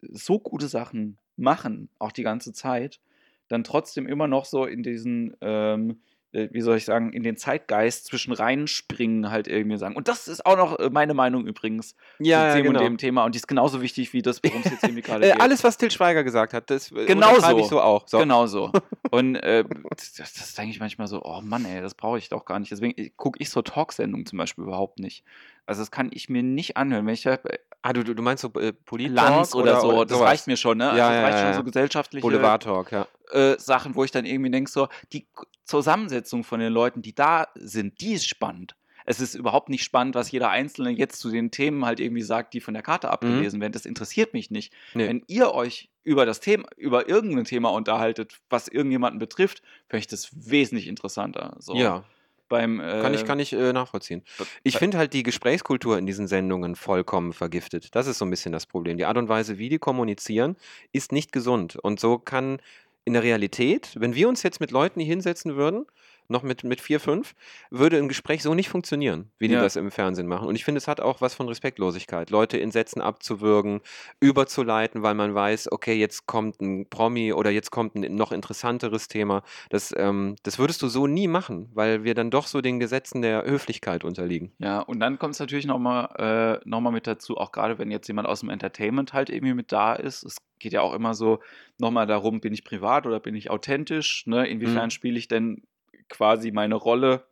so gute Sachen machen, auch die ganze Zeit, dann trotzdem immer noch so in diesen, ähm, äh, wie soll ich sagen, in den Zeitgeist zwischen reinspringen halt irgendwie sagen. Und das ist auch noch äh, meine Meinung übrigens zu dem und dem Thema und die ist genauso wichtig wie das, worum es jetzt irgendwie gerade Äh, geht. alles, was Till Schweiger gesagt hat, das Genau so. ich so auch. So. Genau so. Und äh, das, das, das denke ich manchmal so, oh Mann, ey, das brauche ich doch gar nicht. Deswegen gucke ich so Talksendungen zum Beispiel überhaupt nicht. Also das kann ich mir nicht anhören. Wenn ich äh, Ah, du, du meinst so äh, Polit Lanz oder, so, das sowas. reicht mir schon, ne? Also Ja, das ja, reicht ja, schon so gesellschaftliche Boulevard-Talk, ja. äh, Sachen, wo ich dann irgendwie denke, so, die Zusammensetzung von den Leuten, die da sind, die ist spannend. Es ist überhaupt nicht spannend, was jeder Einzelne jetzt zu den Themen halt irgendwie sagt, die von der Karte abgelesen werden. Das interessiert mich nicht. Mhm. Nee. Wenn ihr euch über das Thema, über irgendein Thema unterhaltet, was irgendjemanden betrifft, finde ich das wesentlich interessanter. So Ja, beim äh, kann ich, kann ich äh, nachvollziehen. Ich finde halt die Gesprächskultur in diesen Sendungen vollkommen vergiftet. Das ist so ein bisschen das Problem. Die Art und Weise, wie die kommunizieren, ist nicht gesund. Und so kann in der Realität, wenn wir uns jetzt mit Leuten hier hinsetzen würden, noch mit, mit vier, fünf, würde ein Gespräch so nicht funktionieren, wie die Ja. das im Fernsehen machen. Und ich finde, es hat auch was von Respektlosigkeit, Leute in Sätzen abzuwürgen, überzuleiten, weil man weiß, okay, jetzt kommt ein Promi oder jetzt kommt ein noch interessanteres Thema. Das, ähm, das würdest du so nie machen, weil wir dann doch so den Gesetzen der Höflichkeit unterliegen. Ja, und dann kommt es natürlich nochmal äh, noch mal mit dazu, auch gerade wenn jetzt jemand aus dem Entertainment halt irgendwie mit da ist. Es geht ja auch immer so nochmal darum, bin ich privat oder bin ich authentisch? Ne? Inwiefern Mhm. spiele ich denn quasi meine Rolle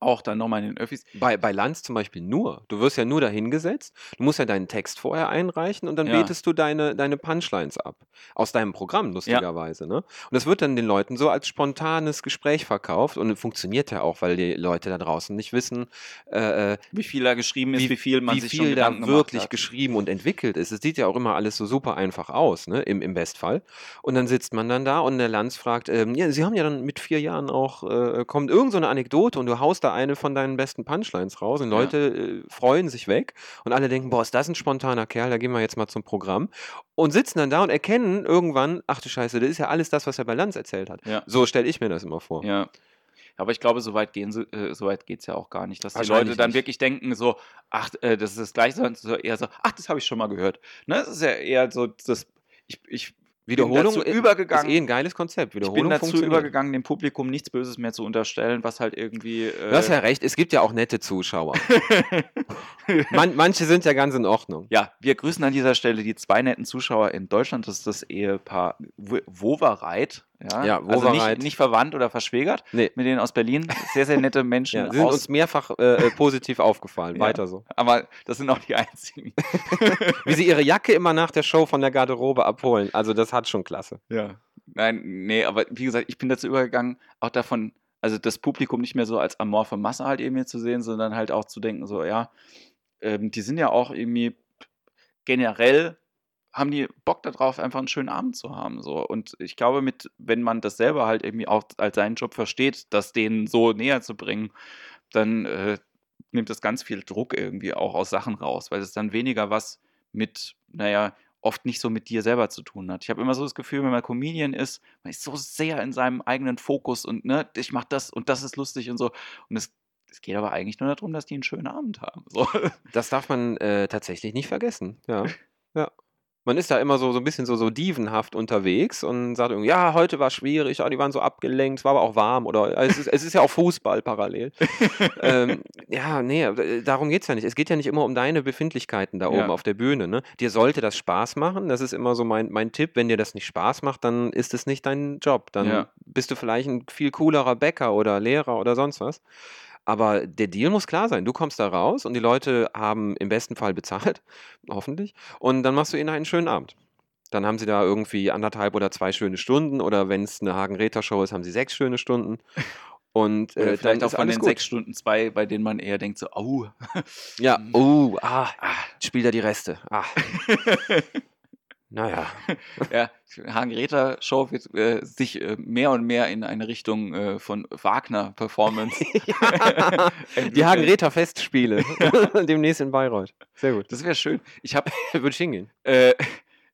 auch dann nochmal in den Öffis? Bei, bei Lanz zum Beispiel nur. Du wirst ja nur dahingesetzt, du musst ja deinen Text vorher einreichen und dann Ja. betest du deine, deine Punchlines ab. Aus deinem Programm, lustigerweise. Ne? Und das wird dann den Leuten so als spontanes Gespräch verkauft und funktioniert ja auch, weil die Leute da draußen nicht wissen, äh, äh, Wie viel da geschrieben ist, wie, viel man wie sich viel schon da Gedanken gemacht wirklich hat. geschrieben und entwickelt ist. Es sieht ja auch immer alles so super einfach aus, ne? Im, im Bestfall. Und dann sitzt man dann da und der Lanz fragt, ähm, ja, Sie haben ja dann mit vier Jahren auch, äh, kommt irgend so eine Anekdote und du haust da eine von deinen besten Punchlines raus und Ja. Leute äh, freuen sich weg und alle denken, boah, ist das ein spontaner Kerl, da gehen wir jetzt mal zum Programm und sitzen dann da und erkennen irgendwann, ach du Scheiße, das ist ja alles das, was er bei Lanz erzählt hat. Ja. So stelle ich mir das immer vor. Ja. Aber ich glaube, so weit, gehen äh, so weit geht es ja auch gar nicht, dass die Leute dann nicht. wirklich denken, so, ach, äh, das ist das Gleiche, sondern so eher so, ach, das habe ich schon mal gehört. Ne? Das ist ja eher so, das, ich, ich Wiederholung dazu übergegangen. ist eh ein geiles Konzept. ich Wiederholung bin dazu funktioniert. übergegangen, dem Publikum nichts Böses mehr zu unterstellen, was halt irgendwie. Äh, Du hast ja recht, es gibt ja auch nette Zuschauer. Man, manche sind ja ganz in Ordnung. Ja, wir grüßen an dieser Stelle die zwei netten Zuschauer in Deutschland. Das ist das Ehepaar W- Wowereit. Ja, Ja, also nicht, nicht verwandt oder verschwägert Nee. mit denen aus Berlin. Sehr, sehr nette Menschen. Ja, sie sind uns mehrfach äh, äh, positiv aufgefallen. Ja. Weiter so. aber das sind auch die einzigen. Wie sie ihre Jacke immer nach der Show von der Garderobe abholen. Also das hat schon klasse. Ja. Nein, nee, aber wie gesagt, ich bin dazu übergegangen, auch davon, also das Publikum nicht mehr so als amorphe Masse halt irgendwie zu sehen, sondern halt auch zu denken, so, ja, ähm, die sind ja auch irgendwie generell haben die Bock darauf, einfach einen schönen Abend zu haben. So. Und ich glaube, mit, wenn man das selber halt irgendwie auch als seinen Job versteht, das denen so näher zu bringen, dann äh, nimmt das ganz viel Druck irgendwie auch aus Sachen raus, weil es dann weniger was mit, naja, oft nicht so mit dir selber zu tun hat. Ich habe immer so das Gefühl, wenn man Comedian ist, man ist so sehr in seinem eigenen Fokus und ne, ich mache das und das ist lustig und so. Und es, es geht aber eigentlich nur darum, dass die einen schönen Abend haben. So. Das darf man äh, tatsächlich nicht vergessen. Ja. ja. Man ist da immer so, so ein bisschen so, so dievenhaft unterwegs und sagt irgendwie, ja, heute war schwierig, ja, die waren so abgelenkt, es war aber auch warm oder es ist, es ist ja auch Fußball parallel. ähm, ja, nee, äh, darum geht es ja nicht. Es geht ja nicht immer um deine Befindlichkeiten da oben Ja. auf der Bühne. Ne? Dir sollte das Spaß machen. Das ist immer so mein, mein Tipp. Wenn dir das nicht Spaß macht, dann ist es nicht dein Job. Dann Ja. bist du vielleicht ein viel coolerer Bäcker oder Lehrer oder sonst was. Aber der Deal muss klar sein. Du kommst da raus und die Leute haben im besten Fall bezahlt, hoffentlich. Und dann machst du ihnen einen schönen Abend. Dann haben sie da irgendwie anderthalb oder zwei schöne Stunden oder wenn es eine Hagen-Räther-Show ist, haben sie sechs schöne Stunden. Und äh, vielleicht auch von den gut. sechs Stunden zwei, bei denen man eher denkt, so, au, Ja, oh, ah, spielt er die Reste. Ah. naja. ja, Hagen-Räther-Show wird äh, sich äh, mehr und mehr in eine Richtung äh, von Wagner-Performance. die. Hagen-Räther-Festspiele. Demnächst in Bayreuth. Sehr gut. Das wäre schön. Ich habe Würde ich hingehen. äh,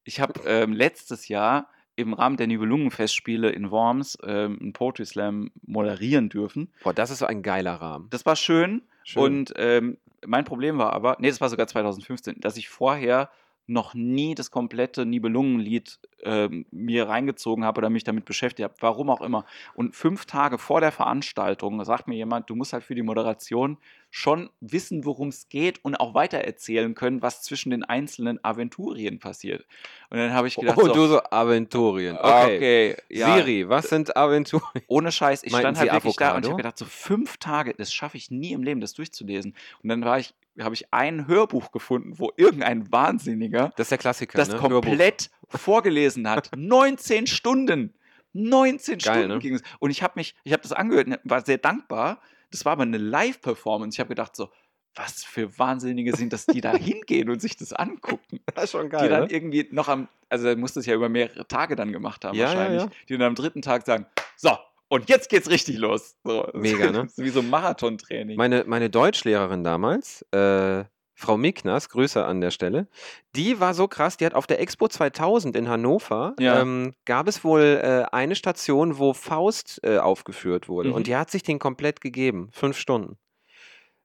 ich hab, ähm, letztes Jahr im Rahmen der Nibelungen-Festspiele in Worms ähm, einen Poetry Slam moderieren dürfen. Boah, das ist so ein geiler Rahmen. Das war schön. Schön. Und ähm, mein Problem war aber, nee, das war sogar 2015, dass ich vorher noch nie das komplette Nibelungenlied ähm, mir reingezogen habe oder mich damit beschäftigt habe, warum auch immer. Und fünf Tage vor der Veranstaltung sagt mir jemand, du musst halt für die Moderation schon wissen, worum es geht und auch weitererzählen können, was zwischen den einzelnen Aventurien passiert. Und dann habe ich gedacht, oh, so, du so Aventurien. okay, Okay. ja, Siri, was sind Aventurien? ohne Scheiß, ich Meinten stand halt Sie wirklich da und ich Avocado? habe gedacht, so fünf Tage, das schaffe ich nie im Leben, das durchzulesen. Und dann war ich, habe ich ein Hörbuch gefunden, wo irgendein Wahnsinniger Das ist der Klassiker, das ne? Hörbuch. komplett vorgelesen hat. 19 Stunden. 19 Geil, Stunden ne? ging es. Und ich habe mich, ich habe das angehört, und war sehr dankbar. Das war aber eine Live-Performance. Ich habe gedacht so, was für Wahnsinnige sind das, die da hingehen und sich das angucken. Das ist schon die geil, dann ne? irgendwie noch am, also er muss das ja über mehrere Tage dann gemacht haben Ja, ja, wahrscheinlich, ja. die dann am dritten Tag sagen, so, und jetzt geht's richtig los. So, Mega, ne? Wie so ein Marathontraining. Meine, meine Deutschlehrerin damals, äh, Frau Mickners, Grüße an der Stelle, die war so krass, die hat auf der Expo 2000 in Hannover, Ja. ähm, gab es wohl äh, eine Station, wo Faust äh, aufgeführt wurde Mhm. und die hat sich den komplett gegeben, fünf Stunden.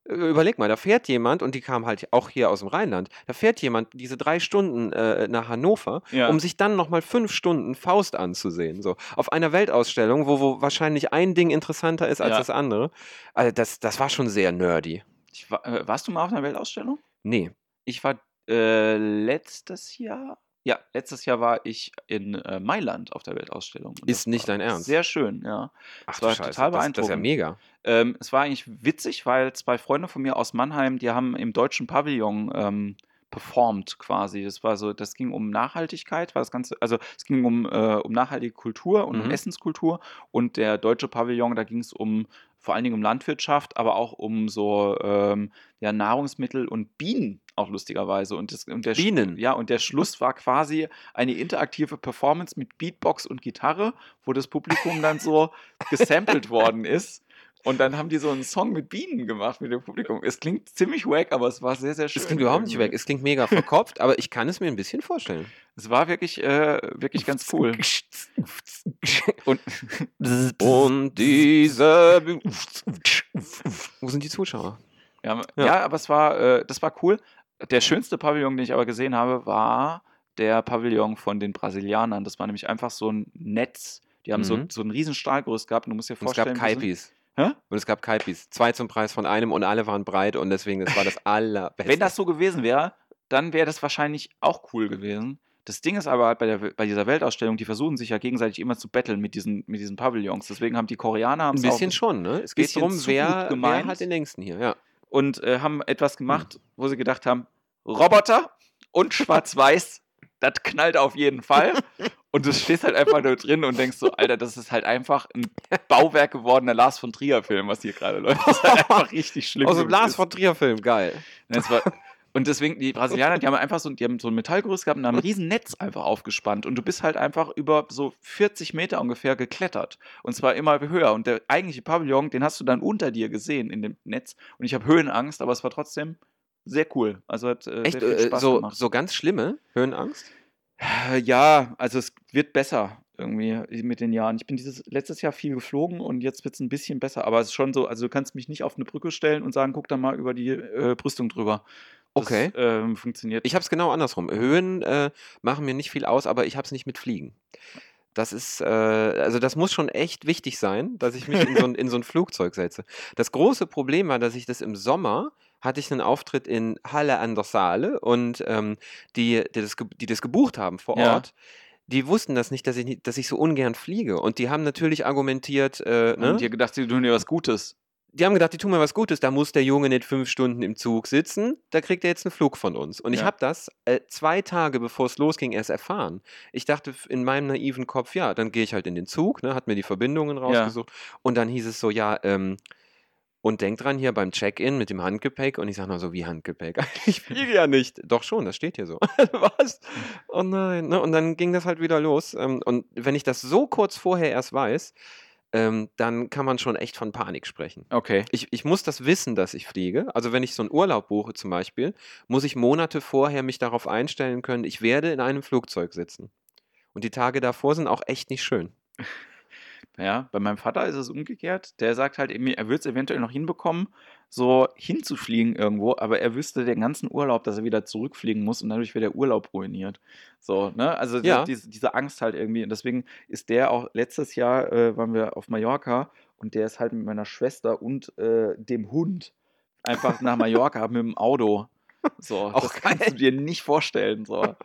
Überleg mal, da fährt jemand, und die kam halt auch hier aus dem Rheinland, da fährt jemand diese drei Stunden äh, nach Hannover, Ja. um sich dann nochmal fünf Stunden Faust anzusehen. So. Auf einer Weltausstellung, wo, wo wahrscheinlich ein Ding interessanter ist als Ja. das andere. Also das, das war schon sehr nerdy. Ich war, äh, warst du mal auf einer Weltausstellung? Nee. Ich war äh, letztes Jahr. Ja, letztes Jahr war ich in äh, Mailand auf der Weltausstellung. Ist nicht dein Ernst? Sehr schön, ja. Ach Es war Scheiße, total das, das ist ja beeindruckend. mega. Ähm, es war eigentlich witzig, weil zwei Freunde von mir aus Mannheim, die haben im deutschen Pavillon ähm, performt quasi. Das war so, das ging um Nachhaltigkeit, war das Ganze, also es ging um, äh, um nachhaltige Kultur und um Mhm. Essenskultur und der deutsche Pavillon, da ging es um vor allen Dingen um Landwirtschaft, aber auch um so ähm, ja, Nahrungsmittel und Bienen auch lustigerweise. Und, das, und der Bienen? Ja, und der Schluss war quasi eine interaktive Performance mit Beatbox und Gitarre, wo das Publikum dann so gesampelt worden ist. Und dann haben die so einen Song mit Bienen gemacht mit dem Publikum. Es klingt ziemlich wack, aber es war sehr, sehr schön. Es klingt überhaupt nicht weg. irgendwie. Es klingt mega verkopft, aber ich kann es mir ein bisschen vorstellen. Es war wirklich, äh, wirklich ganz cool. Und Und diese. Wo sind die Zuschauer? ja, Ja. ja. aber es war, äh, das war cool. Der schönste Pavillon, den ich aber gesehen habe, war der Pavillon von den Brasilianern. Das war nämlich einfach so ein Netz. Die haben so, Mhm. so ein riesen Stahlgerüst gehabt und du musst dir Und es gab vorstellen. so- Kaipis. Hä? Und es gab Kaipis. Zwei zum Preis von einem und alle waren breit und deswegen, das war das allerbeste. Wenn das so gewesen wäre, dann wäre das wahrscheinlich auch cool gewesen. Das Ding ist aber halt bei, der, bei dieser Weltausstellung, die versuchen sich ja gegenseitig immer zu betteln mit diesen, mit diesen Pavillons. Deswegen haben die Koreaner ein haben's bisschen auch, schon, ne? Es geht darum, wer, wer hat den längsten hier, ja. und äh, haben etwas gemacht, wo sie gedacht haben, Roboter und Schwarz-Weiß, das knallt auf jeden Fall. Und du stehst halt einfach nur drin und denkst so, Alter, das ist halt einfach ein Bauwerk gewordener Lars von Trier-Film, was hier gerade läuft. Das ist halt einfach richtig schlimm. Aus dem Lars von Trier Film, geil. und deswegen, die Brasilianer, die haben einfach so, die haben so ein Metallgerüst gehabt und haben ein riesen Netz einfach aufgespannt. Und du bist halt einfach über so 40 Meter ungefähr geklettert. Und zwar immer höher. Und der eigentliche Pavillon, den hast du dann unter dir gesehen in dem Netz. Und ich habe Höhenangst, aber es war trotzdem sehr cool. Also hat äh, Echt, äh, Spaß so, gemacht. so ganz schlimme Höhenangst? Äh, Ja, also es wird besser irgendwie mit den Jahren. Ich bin dieses letztes Jahr viel geflogen und jetzt wird es ein bisschen besser. Aber es ist schon so, also du kannst mich nicht auf eine Brücke stellen und sagen, guck da mal über die äh, Brüstung drüber. Das, Okay. ähm, funktioniert. Ich habe es genau andersrum. Höhen äh, machen mir nicht viel aus, aber ich habe es nicht mit Fliegen. Das ist, äh, also das muss schon echt wichtig sein, dass ich mich in so, ein, in so ein Flugzeug setze. Das große Problem war, dass ich das im Sommer hatte ich einen Auftritt in Halle an der Saale und ähm, die, die, das, die das gebucht haben vor Ja. Ort, die wussten das nicht, dass ich, nicht- dass ich so ungern fliege. Und die haben natürlich argumentiert, äh, ne? Und ihr gedacht, die tun dir was Gutes. die haben gedacht, die tun mir was Gutes, da muss der Junge nicht fünf Stunden im Zug sitzen, da kriegt er jetzt einen Flug von uns. Und ich Ja. habe das äh, zwei Tage bevor es losging erst erfahren. Ich dachte in meinem naiven Kopf, ja, dann gehe ich halt in den Zug, ne, hat mir die Verbindungen rausgesucht und dann hieß es so, ja, ähm, und denk dran hier beim Check-in mit dem Handgepäck und ich sage nur so, wie Handgepäck? Ich fliege ja nicht. Doch schon, das steht hier so. Was? Oh nein. Ne? Und dann ging das halt wieder los. Ähm, und wenn ich das so kurz vorher erst weiß, ähm, dann kann man schon echt von Panik sprechen. Okay. Ich, ich muss das wissen, dass ich fliege. Also wenn ich so einen Urlaub buche zum Beispiel, muss ich Monate vorher mich darauf einstellen können, ich werde in einem Flugzeug sitzen. Und die Tage davor sind auch echt nicht schön. Ja, bei meinem Vater ist es umgekehrt. Der sagt halt, er würde es eventuell noch hinbekommen, so hinzufliegen irgendwo, aber er wüsste den ganzen Urlaub, dass er wieder zurückfliegen muss und dadurch wird der Urlaub ruiniert. So, ne? Also Ja. diese, diese Angst halt irgendwie. Und deswegen ist der auch letztes Jahr äh, waren wir auf Mallorca und der ist halt mit meiner Schwester und äh, dem Hund einfach nach Mallorca mit dem Auto. So, Auch das kannst du dir nicht vorstellen. So.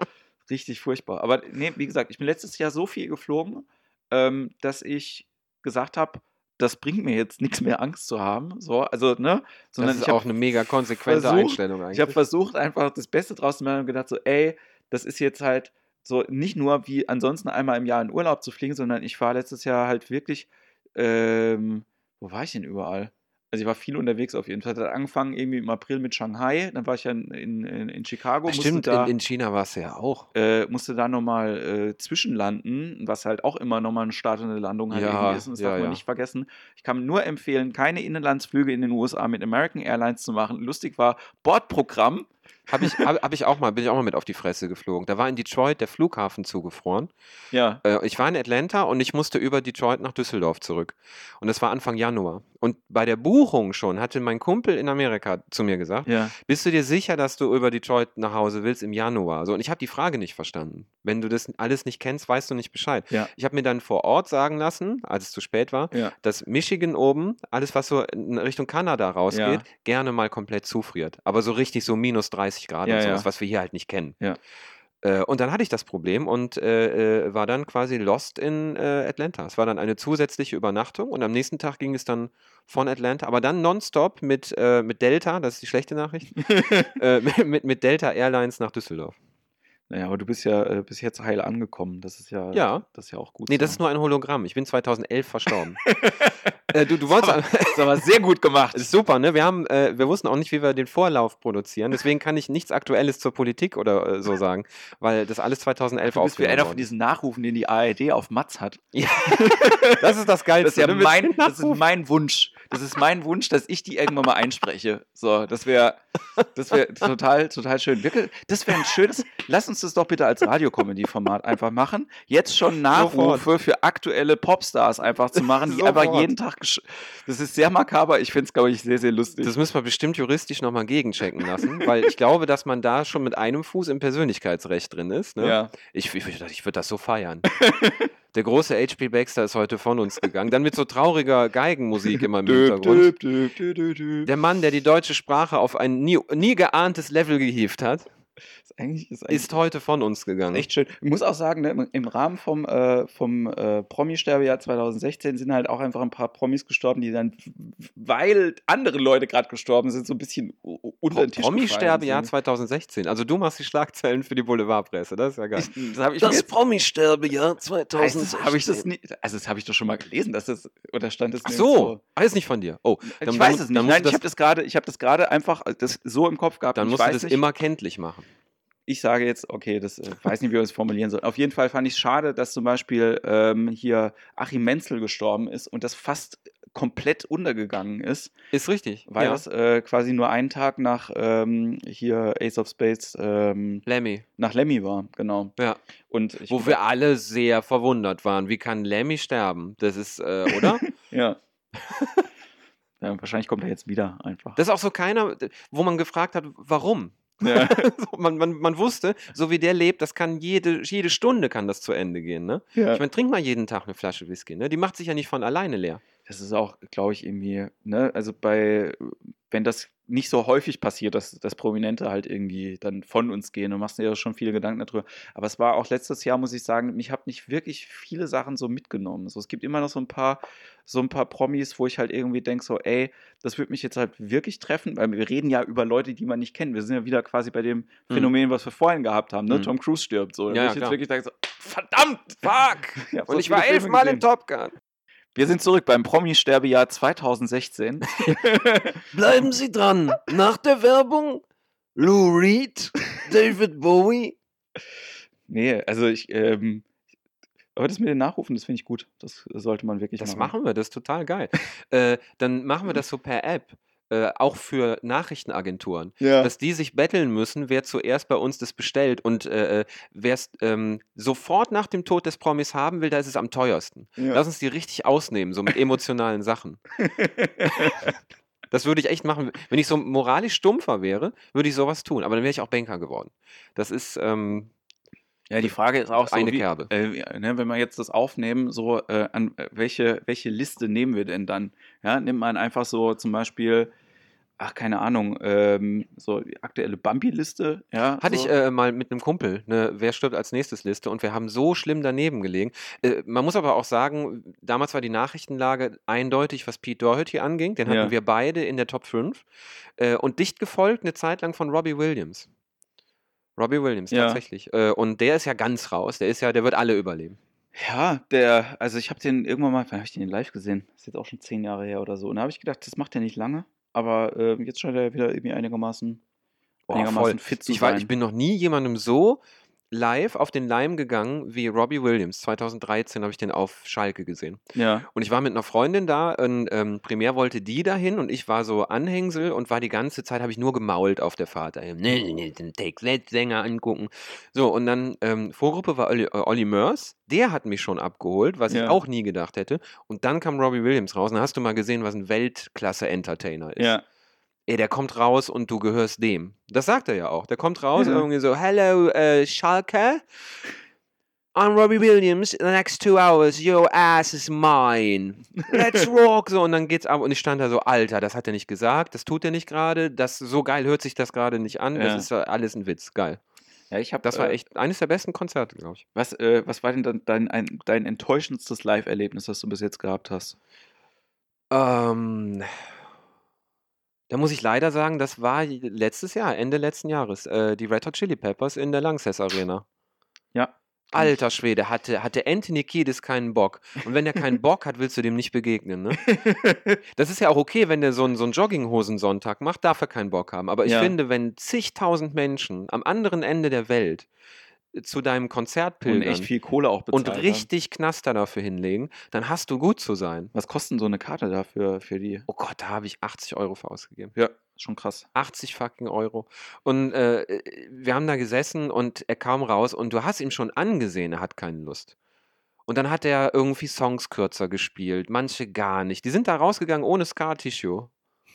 Richtig furchtbar. Aber nee, wie gesagt, ich bin letztes Jahr so viel geflogen, ähm, dass ich gesagt habe, das bringt mir jetzt nichts mehr, Angst zu haben. So, also, ne? Sondern das ist ich auch eine mega konsequente versucht- Einstellung eigentlich. ich habe versucht, einfach das Beste draus zu machen und gedacht, so, ey, das ist jetzt halt so nicht nur wie ansonsten einmal im Jahr in Urlaub zu fliegen, sondern ich war letztes Jahr halt wirklich, ähm, wo war ich denn überall? Also ich war viel unterwegs auf jeden Fall. Das hat angefangen irgendwie im April mit Shanghai, dann war ich ja in, in, in Chicago, Stimmt, da, in, in China warst du ja auch. äh, musste da nochmal äh, zwischenlanden, was halt auch immer nochmal eine Start und eine Landung halt Ja, ist. Und das ja, darf man ja. nicht vergessen. Ich kann nur empfehlen, keine Inlandsflüge in den USA mit American Airlines zu machen. Lustig war, Bordprogramm Habe ich, hab, hab ich auch mal, bin ich auch mal mit auf die Fresse geflogen. Da war in Detroit der Flughafen zugefroren. Ja. Äh, ich war in Atlanta und ich musste über Detroit nach Düsseldorf zurück. Und das war Anfang Januar. Und bei der Buchung schon hatte mein Kumpel in Amerika zu mir gesagt, Ja. bist du dir sicher, dass du über Detroit nach Hause willst im Januar? So, und ich habe die Frage nicht verstanden. Wenn du das alles nicht kennst, weißt du nicht Bescheid. Ja. Ich habe mir dann vor Ort sagen lassen, als es zu spät war, Ja. dass Michigan oben, alles was so in Richtung Kanada rausgeht, gerne mal komplett zufriert. Aber so richtig so minus 30 Grad Ja, und sowas, ja. was wir hier halt nicht kennen. Ja. Äh, und dann hatte ich das Problem und äh, äh, war dann quasi lost in äh, Atlanta. Es war dann eine zusätzliche Übernachtung und am nächsten Tag ging es dann von Atlanta, aber dann nonstop mit, äh, mit Delta, das ist die schlechte Nachricht, äh, mit, mit Delta Airlines nach Düsseldorf. Naja, aber du bist ja äh, bis jetzt heil angekommen. Das ist ja, Ja. das ist ja auch gut. Nee, so. das ist nur ein Hologramm. Ich bin 2011 verstorben. äh, du, du wolltest. aber, das ist aber sehr gut gemacht. Das ist super, ne? Wir haben, äh, wir wussten auch nicht, wie wir den Vorlauf produzieren. Deswegen kann ich nichts Aktuelles zur Politik oder äh, so sagen, weil das alles 2011 Du bist wie aufgenommen einer von diesen Nachrufen, den die ARD auf Matz hat. Das ist das Das Geilste. ist ja ne? Mein, das ist mein Wunsch. Das ist mein Wunsch, dass ich die irgendwann mal einspreche. So, das wäre das wär total, total schön. Wirklich, das wäre ein schönes. Lass uns das doch bitte als Radiokomödie-Format einfach machen. Jetzt schon Nachrufe für aktuelle Popstars einfach zu machen, die Sofort. einfach jeden Tag. Das ist sehr makaber. Ich finde es, glaube ich, sehr, sehr lustig. Das müssen wir bestimmt juristisch nochmal gegenchecken lassen, weil ich glaube, dass man da schon mit einem Fuß im Persönlichkeitsrecht drin ist. Ne? ja. Ich, ich, ich würde das so feiern. Der große H.P. Baxter ist heute von uns gegangen. Dann mit so trauriger Geigenmusik immer im Hintergrund. Der Mann, der die deutsche Sprache auf ein nie, nie geahntes Level gehievt hat, eigentlich, ist eigentlich ist heute von uns gegangen. echt schön. Ich muss auch sagen, ne, im- im Rahmen vom, äh, vom äh, Promi-Sterbejahr 2016 sind halt auch einfach ein paar Promis gestorben, die dann, weil andere Leute gerade gestorben sind, so ein bisschen unter den Tisch Promi-Sterbejahr gefallen 2016. Also du machst die Schlagzeilen für die Boulevardpresse. Das ist ja geil. Das ich Das jetzt- Promi-Sterbejahr heißt, 2016. habe ich das nie, also das habe ich doch schon mal gelesen, dass das, oder stand das Ach mir so, ah, ist nicht von dir. Oh, Ich dann- weiß dann- es nicht. Nein, ich habe das gerade, ich habe das gerade einfach äh, das so im Kopf gehabt. Dann musst ich du weiß das nicht, immer kenntlich machen. Ich sage jetzt, okay, das äh, weiß nicht, wie wir es formulieren sollen. Auf jeden Fall fand ich es schade, dass zum Beispiel ähm, hier Achim Menzel gestorben ist und das fast komplett untergegangen ist, Ist richtig. weil ja. das äh, quasi nur einen Tag nach ähm, hier Ace of Spades ähm, Lemmy. nach Lemmy war, genau. Ja. Und Wo wir alle sehr verwundert waren. Wie kann Lemmy sterben? Das ist, äh, oder? ja. ja. Wahrscheinlich kommt er jetzt wieder einfach. Das ist auch so keiner, wo man gefragt hat, warum. Ja. So, man, man, man wusste, so wie der lebt, das kann jede, jede Stunde kann das zu Ende gehen. Ne? ja. Ich meine, trink mal jeden Tag eine Flasche Whisky. Ne? Die macht sich ja nicht von alleine leer. Das ist auch, glaube ich, irgendwie, ne, also bei, wenn das nicht so häufig passiert, dass, dass Prominente halt irgendwie dann von uns gehen, du machst dir ja schon viele Gedanken darüber. Aber es war auch letztes Jahr, muss ich sagen, mich habe nicht wirklich viele Sachen so mitgenommen. So, es gibt immer noch so ein paar, so ein paar Promis, wo ich halt irgendwie denke, so, ey, das würde mich jetzt halt wirklich treffen, weil wir reden ja über Leute, die man nicht kennt. Wir sind ja wieder quasi bei dem Mhm. Phänomen, was wir vorhin gehabt haben, ne? Mhm. Tom Cruise stirbt. So, Ja, ja, ich jetzt wirklich denke, so, verdammt! Fuck! Ich hab Und so ich war elfmal im Top Gun. Wir sind zurück beim Promi-Sterbejahr 2016. Bleiben Sie dran. Nach der Werbung Lou Reed, David Bowie. Nee, also ich, ähm, aber das mit den Nachrufen, das finde ich gut. Das sollte man wirklich Das machen. machen wir, das ist total geil. äh, dann machen wir das so per App. Äh, auch für Nachrichtenagenturen. Ja. dass die sich betteln müssen, wer zuerst bei uns das bestellt. Und äh, wer es ähm, sofort nach dem Tod des Promis haben will, da ist es am teuersten. ja. Lass uns die richtig ausnehmen, so mit emotionalen Sachen. Das würde ich echt machen. Wenn ich so moralisch stumpfer wäre, würde ich sowas tun. Aber dann wäre ich auch Banker geworden. Das ist, ähm, ja, die Frage ist auch so, Eine wie, Kerbe. Äh, ne, wenn wir jetzt das aufnehmen, so äh, an äh, welche, welche Liste nehmen wir denn dann? Ja, nimmt man einfach so zum Beispiel, ach, keine Ahnung, ähm, so die aktuelle Bambi-Liste, ja. hatte so. ich äh, mal mit einem Kumpel eine Wer stirbt als nächstes Liste und wir haben so schlimm daneben gelegen. Äh, man muss aber auch sagen, damals war die Nachrichtenlage eindeutig, was Pete Doherty anging. Den hatten Ja. wir beide in der Top 5. Äh, und dicht gefolgt eine Zeit lang von Robbie Williams. Robbie Williams, Ja. tatsächlich. Äh, und der ist ja ganz raus. Der ist ja, der wird alle überleben. Ja, der, also ich habe den irgendwann mal, wann habe ich den live gesehen? Das ist jetzt auch schon zehn Jahre her oder so. Und da habe ich gedacht, das macht er nicht lange, aber äh, jetzt scheint er wieder irgendwie einigermaßen, einigermaßen fit zu Ich, sein. war, ich bin noch nie jemandem so live auf den Leim gegangen wie Robbie Williams. 2013 habe ich den auf Schalke gesehen. Ja. Und ich war mit einer Freundin da und ähm, primär wollte die dahin und ich war so Anhängsel und war die ganze Zeit, habe ich nur gemault auf der Fahrt. Nee, nee, den Take That Sänger angucken. So, und dann ähm, Vorgruppe war Olli, äh, Olli Mörs. Der hat mich schon abgeholt, was Ja. ich auch nie gedacht hätte. Und dann kam Robbie Williams raus und hast du mal gesehen, was ein Weltklasse-Entertainer ist. Ja. Ey, der kommt raus und du gehörst dem. Das sagt er ja auch. Der kommt raus Ja. irgendwie so, Hello, äh, Schalke. I'm Robbie Williams. The next two hours, your ass is mine. Let's rock. So, und dann geht's ab. Und ich stand da so, Alter, das hat er nicht gesagt. Das tut er nicht gerade. Das, so geil hört sich das gerade nicht an. Ja. Das ist alles ein Witz. Geil. Ja, ich habe. Das war äh, echt eines der besten Konzerte, glaube ich. Was, äh, was war denn dein, ein, dein enttäuschendstes Live-Erlebnis, das du bis jetzt gehabt hast? Ähm, da muss ich leider sagen, das war letztes Jahr, Ende letzten Jahres, äh, die Red Hot Chili Peppers in der Langsess Arena. Ja. Alter Schwede, hatte, hatte Anthony Kiedis keinen Bock. Und wenn der keinen Bock hat, willst du dem nicht begegnen, ne? Das ist ja auch okay, wenn der so einen so einen Jogginghosensonntag macht, darf er keinen Bock haben. Aber ich Ja. finde, wenn zigtausend Menschen am anderen Ende der Welt zu deinem Konzert Und pilgern echt viel Kohle auch bezahlt. und richtig Knaster dafür hinlegen, dann hast du gut zu sein. Was kostet denn so eine Karte dafür für die? Oh Gott, da habe ich 80 Euro für ausgegeben. Ja, schon krass. 80 fucking Euro. Und äh, wir haben da gesessen und er kam raus und du hast ihm schon angesehen, er hat keine Lust. Und dann hat er irgendwie Songs kürzer gespielt, manche gar nicht. Die sind da rausgegangen ohne Scar-Tissue.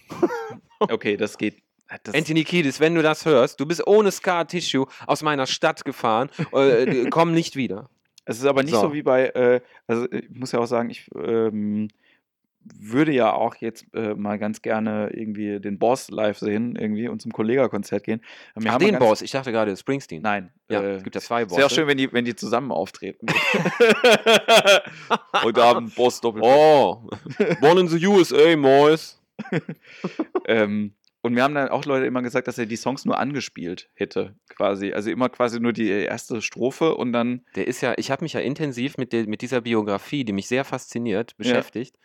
Okay, das geht. Das, Anthony Kiedis, wenn du das hörst, du bist ohne Scar-Tissue aus meiner Stadt gefahren, äh, komm nicht wieder. es ist aber nicht so, So. wie bei, äh, also ich muss ja auch sagen, ich ähm, würde ja auch jetzt äh, mal ganz gerne irgendwie den Boss live sehen irgendwie und zum Kollega-Konzert gehen. Wir Ach, haben den Boss, ich dachte gerade Springsteen. Nein. Ja, äh, es gibt ja zwei es wäre auch Bosse. schön, wenn die, wenn die zusammen auftreten. Heute Abend Boss doppelt. Oh, born in the USA, Mois. Ähm, und wir haben dann auch Leute immer gesagt, dass er die Songs nur angespielt hätte, quasi. Also immer quasi nur die erste Strophe und dann. Der ist ja, ich habe mich ja intensiv mit, der, mit dieser Biografie, die mich sehr fasziniert, beschäftigt.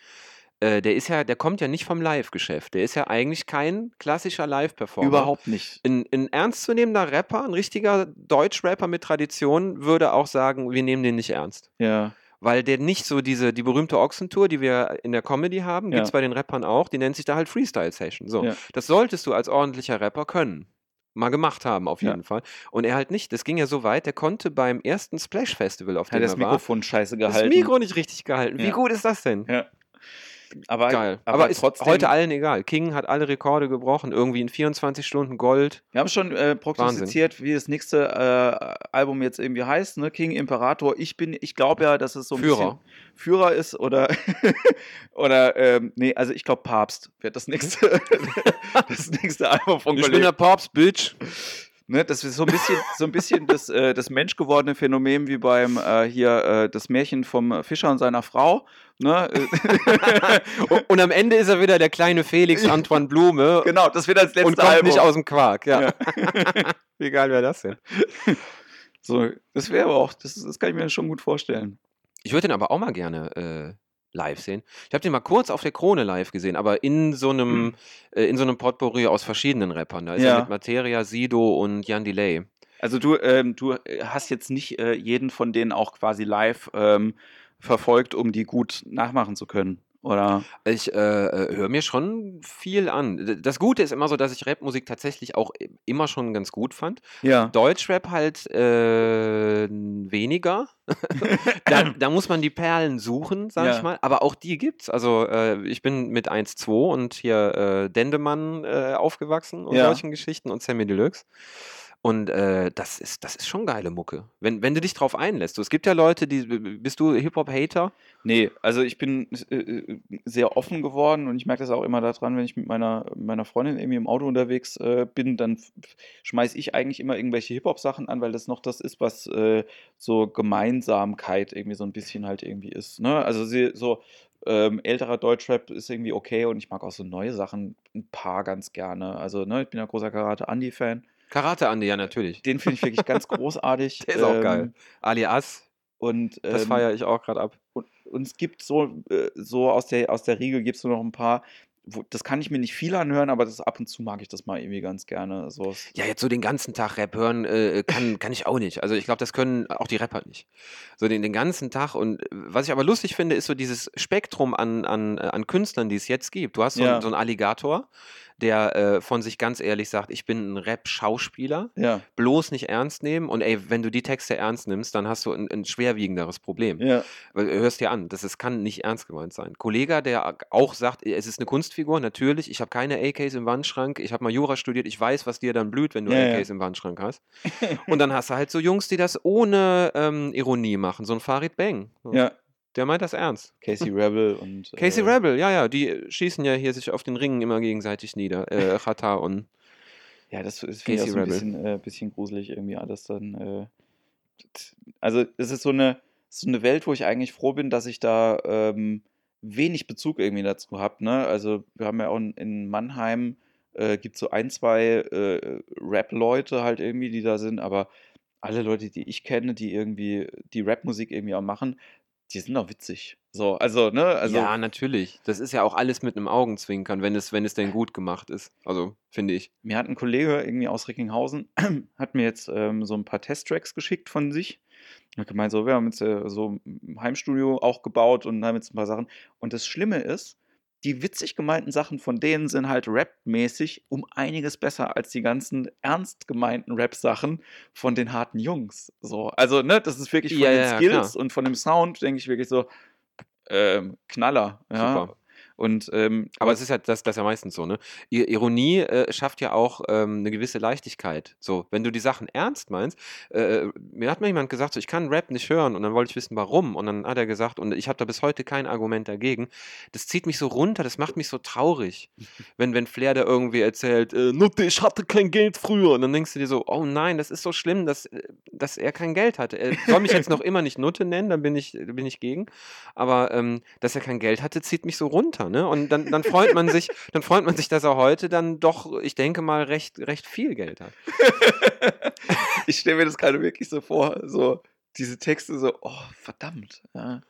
Äh, der ist ja, der kommt ja nicht vom Live-Geschäft. Der ist ja eigentlich kein klassischer Live-Performer. Überhaupt nicht. Ein, ein ernstzunehmender Rapper, ein richtiger Deutsch-Rapper mit Tradition, würde auch sagen, wir nehmen den nicht ernst. Ja. Weil der nicht so diese, die berühmte Ochsentour, die wir in der Comedy haben, Ja. gibt es bei den Rappern auch, die nennt sich da halt Freestyle-Session. So. Ja. Das solltest du als ordentlicher Rapper können. Mal gemacht haben, auf Ja. jeden Fall. Und er halt nicht. Das ging ja so weit, der konnte beim ersten Splash Festival, auf Hat dem das er war, Mikrofon scheiße das gehalten. Mikro nicht richtig gehalten. Wie Ja. gut ist das denn? Ja. Aber, Geil. Aber, Aber, ist trotzdem, heute allen egal. King hat alle Rekorde gebrochen, irgendwie in 24 Stunden Gold. wir haben schon äh, prognostiziert, wie das nächste äh, Album jetzt irgendwie heißt, ne? King Imperator. Ich bin, ich glaube ja, dass es so ein Führer. bisschen Führer ist oder oder ähm, nee, also ich glaube Papst wird das nächste das nächste Album von Ich bin Kollegen. der Papst, Bitch. Ne, das ist so ein bisschen, so ein bisschen das, äh, das menschgewordene Phänomen wie beim äh, hier äh, das Märchen vom Fischer und seiner Frau. Ne? Und, und am Ende ist er wieder der kleine Felix Antoine Blume genau, das wird als letztes und kommt Album. nicht aus dem Quark. Ja. Ja. Wie geil wäre das denn? So, das wäre aber auch, das, das kann ich mir schon gut vorstellen. Ich würde den aber auch mal gerne äh, live sehen. Ich habe den mal kurz auf der Krone live gesehen, aber in so einem, äh, in so einem Potpourri aus verschiedenen Rappern. Da ist Ja. er mit Materia, Sido und Jan Delay. Also du, ähm, du hast jetzt nicht äh, jeden von denen auch quasi live ähm, verfolgt, um die gut nachmachen zu können, oder? Ich äh, äh, höre mir schon viel an. Das Gute ist immer so, dass ich Rapmusik tatsächlich auch immer schon ganz gut fand. Ja. Deutschrap halt äh, weniger. da, da muss man die Perlen suchen, sag Ja. ich mal. Aber auch die gibt's. Also äh, ich bin mit 1-2 und hier äh, Dendemann äh, aufgewachsen und Ja. solchen Geschichten und Sammy Deluxe. Und äh, das, ist, das ist schon geile Mucke. Wenn, wenn du dich drauf einlässt. Es gibt ja Leute, die. Bist du Hip-Hop-Hater? Nee, also ich bin äh, äh, sehr offen geworden und ich merke das auch immer daran, wenn ich mit meiner, meiner Freundin irgendwie im Auto unterwegs äh, bin, dann schmeiße ich eigentlich immer irgendwelche Hip-Hop-Sachen an, weil das noch das ist, was äh, so Gemeinsamkeit irgendwie so ein bisschen halt irgendwie ist. Ne? Also sie, so ähm, älterer Deutschrap ist irgendwie okay und ich mag auch so neue Sachen ein paar ganz gerne. Also ne, ich bin ja großer Karate-Andi-Fan. Karate Andi, ja, natürlich. Den finde ich wirklich ganz großartig. Der ist auch Ähm, geil. Alias, Und, das ähm, feiere ich auch gerade ab. und, und es gibt so, äh, so aus der, aus der Riege gibt es nur noch ein paar, wo, das kann ich mir nicht viel anhören, aber das ab und zu mag ich das mal irgendwie ganz gerne. So, Ja, jetzt so den ganzen Tag Rap hören äh, kann, kann ich auch nicht. Also ich glaube, das können auch die Rapper nicht. So den, den ganzen Tag. Und äh, was ich aber lustig finde, ist so dieses Spektrum an, an, äh, an Künstlern, die es jetzt gibt. Du hast so, Ja. einen, so einen Alligator, der äh, von sich ganz ehrlich sagt, ich bin ein Rap-Schauspieler, ja, bloß nicht ernst nehmen. Und ey, wenn du die Texte ernst nimmst, dann hast du ein, ein schwerwiegenderes Problem. ja, Weil, äh, Hörst dir an, das ist, kann nicht ernst gemeint sein. Kollege, der auch sagt, es ist eine Kunstfigur, natürlich, ich habe keine AKs im Wandschrank, ich habe mal Jura studiert, ich weiß, was dir dann blüht, wenn du ja. AKs im Wandschrank hast. Und dann hast du halt so Jungs, die das ohne ähm, Ironie machen, so ein Farid Bang. So. ja. Der meint das ernst. Casey Rebel und. Casey äh, Rebel, ja, ja, die schießen ja hier sich auf den Ringen immer gegenseitig nieder. Äh, Chata und Ja, das ist finde ich auch Casey so ein bisschen, äh, bisschen gruselig irgendwie alles dann. Äh, also es ist so eine, so eine Welt, wo ich eigentlich froh bin, dass ich da ähm, wenig Bezug irgendwie dazu habe. Ne? Also wir haben ja auch in, in Mannheim äh, gibt so ein, zwei äh, Rap-Leute halt irgendwie, die da sind, aber alle Leute, die ich kenne, die irgendwie die Rap-Musik irgendwie auch machen, die sind auch witzig. So, also, ne, also ja, natürlich. Das ist ja auch alles mit einem Augenzwinkern, wenn es, wenn es denn gut gemacht ist. Also, finde ich. mir hat ein Kollege irgendwie aus Recklinghausen, hat mir jetzt ähm, so ein paar Testtracks geschickt von sich. Er hat gemeint, so, wir haben jetzt äh, so ein Heimstudio auch gebaut und haben jetzt ein paar Sachen. Und das Schlimme ist, die witzig gemeinten Sachen von denen sind halt rapmäßig um einiges besser als die ganzen ernst gemeinten Rap-Sachen von den harten Jungs. So, also, ne, das ist wirklich von Ja, den ja, Skills klar. und von dem Sound, denke ich wirklich so, ähm, Knaller. Ja? Super. Und, ähm, Aber es ist ja das, das ist ja meistens so, ne? Ironie äh, schafft ja auch ähm, eine gewisse Leichtigkeit. So, wenn du die Sachen ernst meinst, äh, mir hat mal jemand gesagt, so, ich kann Rap nicht hören und dann wollte ich wissen, warum. Und dann hat er gesagt, und ich habe da bis heute kein Argument dagegen, das zieht mich so runter, das macht mich so traurig. wenn, wenn Flair da irgendwie erzählt, äh, Nutte, ich hatte kein Geld früher. Und dann denkst du dir so, oh nein, das ist so schlimm, dass, äh, dass er kein Geld hatte. Er soll mich jetzt noch immer nicht Nutte nennen, dann bin ich, bin ich gegen. Aber ähm, dass er kein Geld hatte, zieht mich so runter. Ne? Und dann, dann freut man sich, dann freut man sich, dass er heute dann doch, ich denke mal, recht, recht viel Geld hat. ich stelle mir das gerade wirklich so vor, so diese Texte so, oh, verdammt. Ja.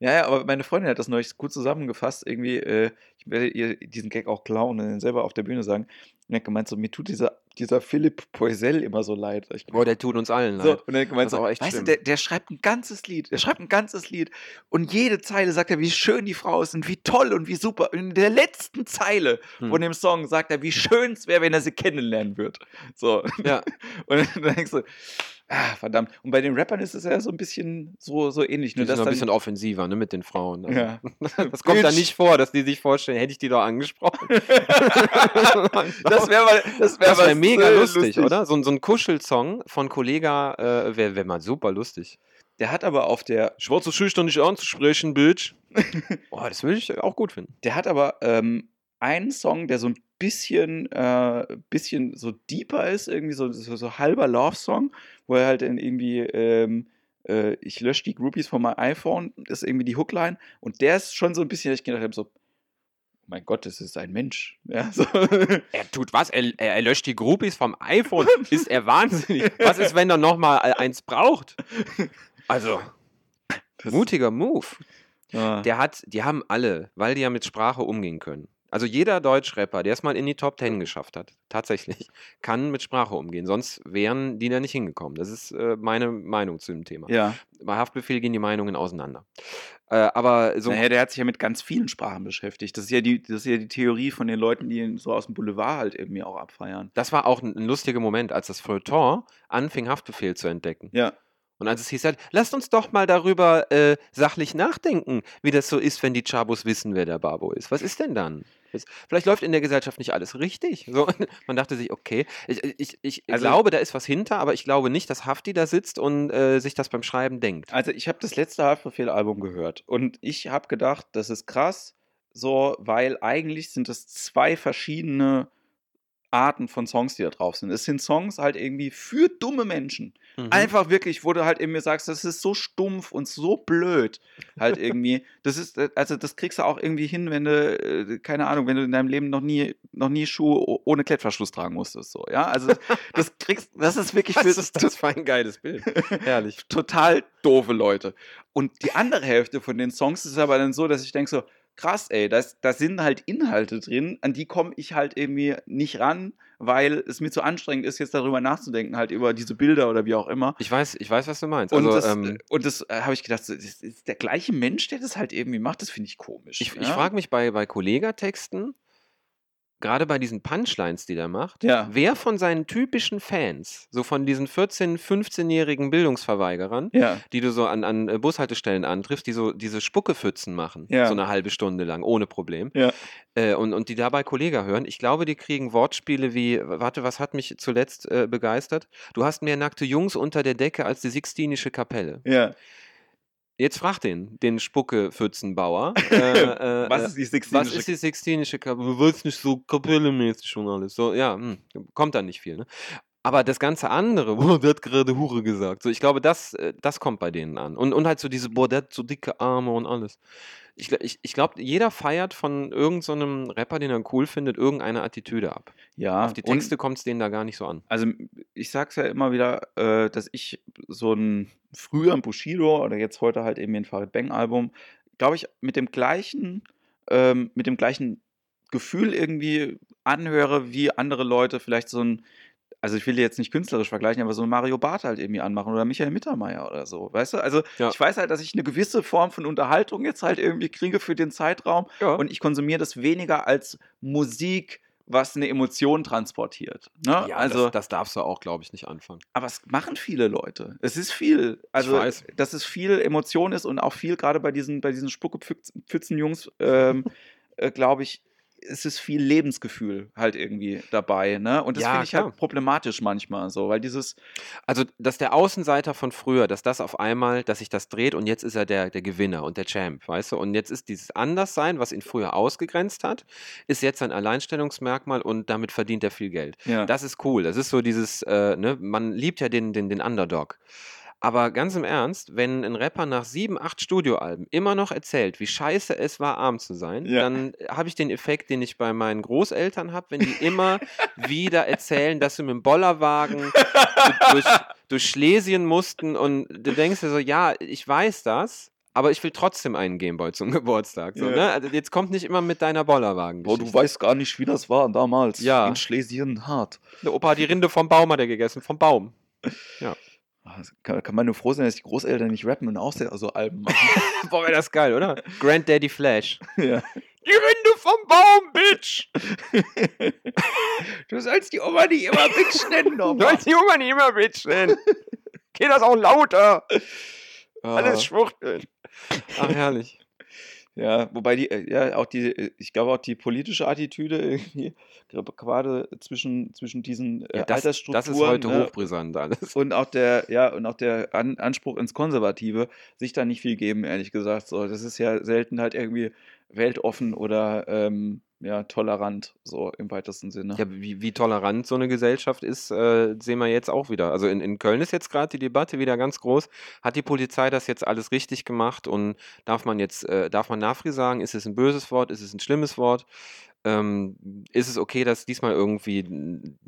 Ja, ja, aber meine Freundin hat das neulich gut zusammengefasst. Irgendwie, äh, ich werde ihr diesen Gag auch klauen und den selber auf der Bühne sagen. Und hat gemeint, so, mir tut dieser, dieser Philipp Poisel immer so leid. Ich Boah, der tut uns allen so, leid. und Das ist so, auch echt weißt schlimm. du, der, der schreibt ein ganzes Lied, der schreibt ein ganzes Lied und jede Zeile sagt er, wie schön die Frau ist und wie toll und wie super. Und in der letzten Zeile Hm. von dem Song sagt er, wie schön es wäre, wenn er sie kennenlernen wird. So. Ja. Und dann denkst du, ah, verdammt. Und bei den Rappern ist es ja so ein bisschen so, so ähnlich. Nur dass noch ein bisschen offensiver ne, mit den Frauen. Also, ja. Das kommt da nicht vor, dass die sich vorstellen, hätte ich die doch angesprochen. das wäre mal, das wär Das wäre mega äh, lustig, oder? So, ein- so ein Kuschelsong von Kollega äh, wäre wär mal super lustig. Der hat aber auf der, Schwarze schüchtern nicht anzusprechen, Bitch. Boah, das würde ich auch gut finden. der hat aber ähm, einen Song, der so ein bisschen, äh, bisschen so deeper ist, irgendwie so, so, so halber Love-Song, wo er halt in irgendwie, ähm, äh, ich lösche die Groupies von meinem iPhone, das ist irgendwie die Hookline und der ist schon so ein bisschen, ich gedacht habe, so, oh mein Gott, das ist ein Mensch. Ja, so. Er tut was? Er, er, löscht die Groupies vom iPhone. Ist er wahnsinnig? Was ist, wenn er nochmal eins braucht? Also, mutiger Move. Ja. Der hat, die haben alle, weil die ja mit Sprache umgehen können. Also jeder Deutschrapper, der es mal in die Top Ten geschafft hat, tatsächlich, kann mit Sprache umgehen. Sonst wären die da nicht hingekommen. Das ist äh, meine Meinung zu dem Thema. ja. Bei Haftbefehl gehen die Meinungen auseinander. Äh, aber so naja, der hat sich ja mit ganz vielen Sprachen beschäftigt. Das ist ja die, das ist ja die Theorie von den Leuten, die ihn so aus dem Boulevard halt irgendwie auch abfeiern. Das war auch ein, ein lustiger Moment, als das Feuilleton anfing, Haftbefehl zu entdecken. Ja. Und als es hieß halt, lasst uns doch mal darüber äh, sachlich nachdenken, wie das so ist, wenn die Chabos wissen, wer der Babo ist. Was ist denn dann? Das- Vielleicht läuft in der Gesellschaft nicht alles richtig. So, man dachte sich, okay, ich, ich, ich Also- glaube, da ist was hinter, aber ich glaube nicht, dass Hafti da sitzt und äh, sich das beim Schreiben denkt. Also ich habe das letzte Haftbefehl-Album gehört und ich habe gedacht, das ist krass, so, weil eigentlich sind es zwei verschiedene Arten von Songs, die da drauf sind. Es sind Songs halt irgendwie für dumme Menschen. Mhm. Einfach wirklich, wo du halt irgendwie sagst, das ist so stumpf und so blöd. Halt irgendwie. Das ist, äh, also das kriegst du auch irgendwie hin, wenn du, äh, keine Ahnung, wenn du in deinem Leben noch nie, noch nie Schuhe ohne Klettverschluss tragen musstest. So, ja. Also das, kriegst, das ist wirklich Was für ist das für ein geiles Bild? Herrlich. total doofe Leute. Und die andere Hälfte von den Songs ist aber dann so, dass ich denke so, krass, ey. Da sind halt Inhalte drin, an die komme ich halt irgendwie nicht ran, weil es mir zu anstrengend ist, jetzt darüber nachzudenken, halt über diese Bilder oder wie auch immer. Ich weiß, ich weiß, was du meinst. Und Also, das, ähm, und das äh, habe ich gedacht, das ist der gleiche Mensch, der das halt irgendwie macht, das finde ich komisch. ich, ja? ich frage mich bei, bei Kollegatexten, gerade bei diesen Punchlines, die der macht, Ja. wer von seinen typischen Fans, so von diesen 14-, 15-jährigen Bildungsverweigerern, Ja. die du so an, an äh, Bushaltestellen antriffst, die so diese Spuckepfützen machen, Ja. so eine halbe Stunde lang, ohne Problem. Ja. Äh, und, und die dabei Kollega hören. Ich glaube, die kriegen Wortspiele wie, warte, was hat mich zuletzt äh, begeistert? Du hast mehr nackte Jungs unter der Decke als die Sixtinische Kapelle. Ja. Jetzt frag den, den Spuckepfützenbauer. äh, äh, Was äh, ist die Sixtinische was ist die Sixtinische Kapelle? Du weißt nicht so kapellemäßig schon alles. So, ja, hm, kommt dann nicht viel, ne? Aber das ganze andere, boah, der hat gerade Hure gesagt. So, ich glaube, das, äh, das kommt bei denen an. Und, und halt so diese, boah, der hat so dicke Arme und alles. Ich, ich, ich glaube, jeder feiert von irgendeinem Rapper, den er cool findet, irgendeine Attitüde ab. Ja, Auf die Texte kommt es denen da gar nicht so an. Also ich sag's ja immer wieder, äh, dass ich so ein früher ein Bushido oder jetzt heute halt eben ein Farid Bang Album, glaube ich, mit dem gleichen, ähm, mit dem gleichen Gefühl irgendwie anhöre, wie andere Leute vielleicht so ein, also ich will die jetzt nicht künstlerisch vergleichen, aber so ein Mario Barth halt irgendwie anmachen oder Michael Mittermeier oder so, weißt du? Also Ja. ich weiß halt, dass ich eine gewisse Form von Unterhaltung jetzt halt irgendwie kriege für den Zeitraum Ja. und ich konsumiere das weniger als Musik, was eine Emotion transportiert. Ne? ja, also das, das darfst du auch, glaube ich, nicht anfangen. aber es machen viele Leute. Es ist viel. Also, dass es viel Emotion ist und auch viel, gerade bei diesen, bei diesen Spuckepfützen-Jungs, ähm, äh, glaube ich, ist es viel Lebensgefühl halt irgendwie dabei. Ne? Und das Ja, finde ich klar. halt problematisch manchmal so, weil dieses, Also, dass der Außenseiter von früher, dass das auf einmal, dass sich das dreht und jetzt ist er der, der Gewinner und der Champ, weißt du? Und jetzt ist dieses Anderssein, was ihn früher ausgegrenzt hat, ist jetzt ein Alleinstellungsmerkmal und damit verdient er viel Geld. ja, Das ist cool. Das ist so dieses, äh, ne, man liebt ja den, den, den Underdog. Aber ganz im Ernst, wenn ein Rapper nach sieben, acht Studioalben immer noch erzählt, wie scheiße es war, arm zu sein, Ja. dann habe ich den Effekt, den ich bei meinen Großeltern habe, wenn die immer wieder erzählen, dass sie mit dem Bollerwagen durch, durch Schlesien mussten und du denkst dir so, ja, ich weiß das, aber ich will trotzdem einen Gameboy zum Geburtstag. So, Ja. ne? also jetzt kommt nicht immer mit deiner Bollerwagen. Boah, du weißt gar nicht, wie das war damals Ja. in Schlesien hart. Der Opa hat die Rinde vom Baum hat er gegessen, vom Baum. Das Kann, kann man nur froh sein, dass die Großeltern nicht rappen und auch so Alben machen. Boah, wäre das geil, oder? Granddaddy Flash. ja. Die Rinde vom Baum, Bitch! Du sollst die Oma nicht immer Bitch nennen, Du sollst die Oma nicht immer Bitch nennen. Geht das auch lauter? Alles schwuchteln. Ach, herrlich. Ja, wobei die, äh, ja, auch die, äh, ich glaube auch die politische Attitüde irgendwie, gerade- gerade zwischen, zwischen diesen äh, Ja, das, Altersstrukturen das ist heute ne, hochbrisant alles. und auch der, ja, und auch der An Anspruch ins Konservative, sich da nicht viel geben, ehrlich gesagt. So, das ist ja selten halt irgendwie weltoffen oder ähm, ja, tolerant, so im weitesten Sinne. Ja, wie, wie tolerant so eine Gesellschaft ist, äh, sehen wir jetzt auch wieder. Also in, in Köln ist jetzt gerade die Debatte wieder ganz groß. Hat die Polizei das jetzt alles richtig gemacht und darf man jetzt, äh, darf man Nafri sagen? Ist es ein böses Wort? Ist es ein schlimmes Wort? Ähm, ist es okay, dass diesmal irgendwie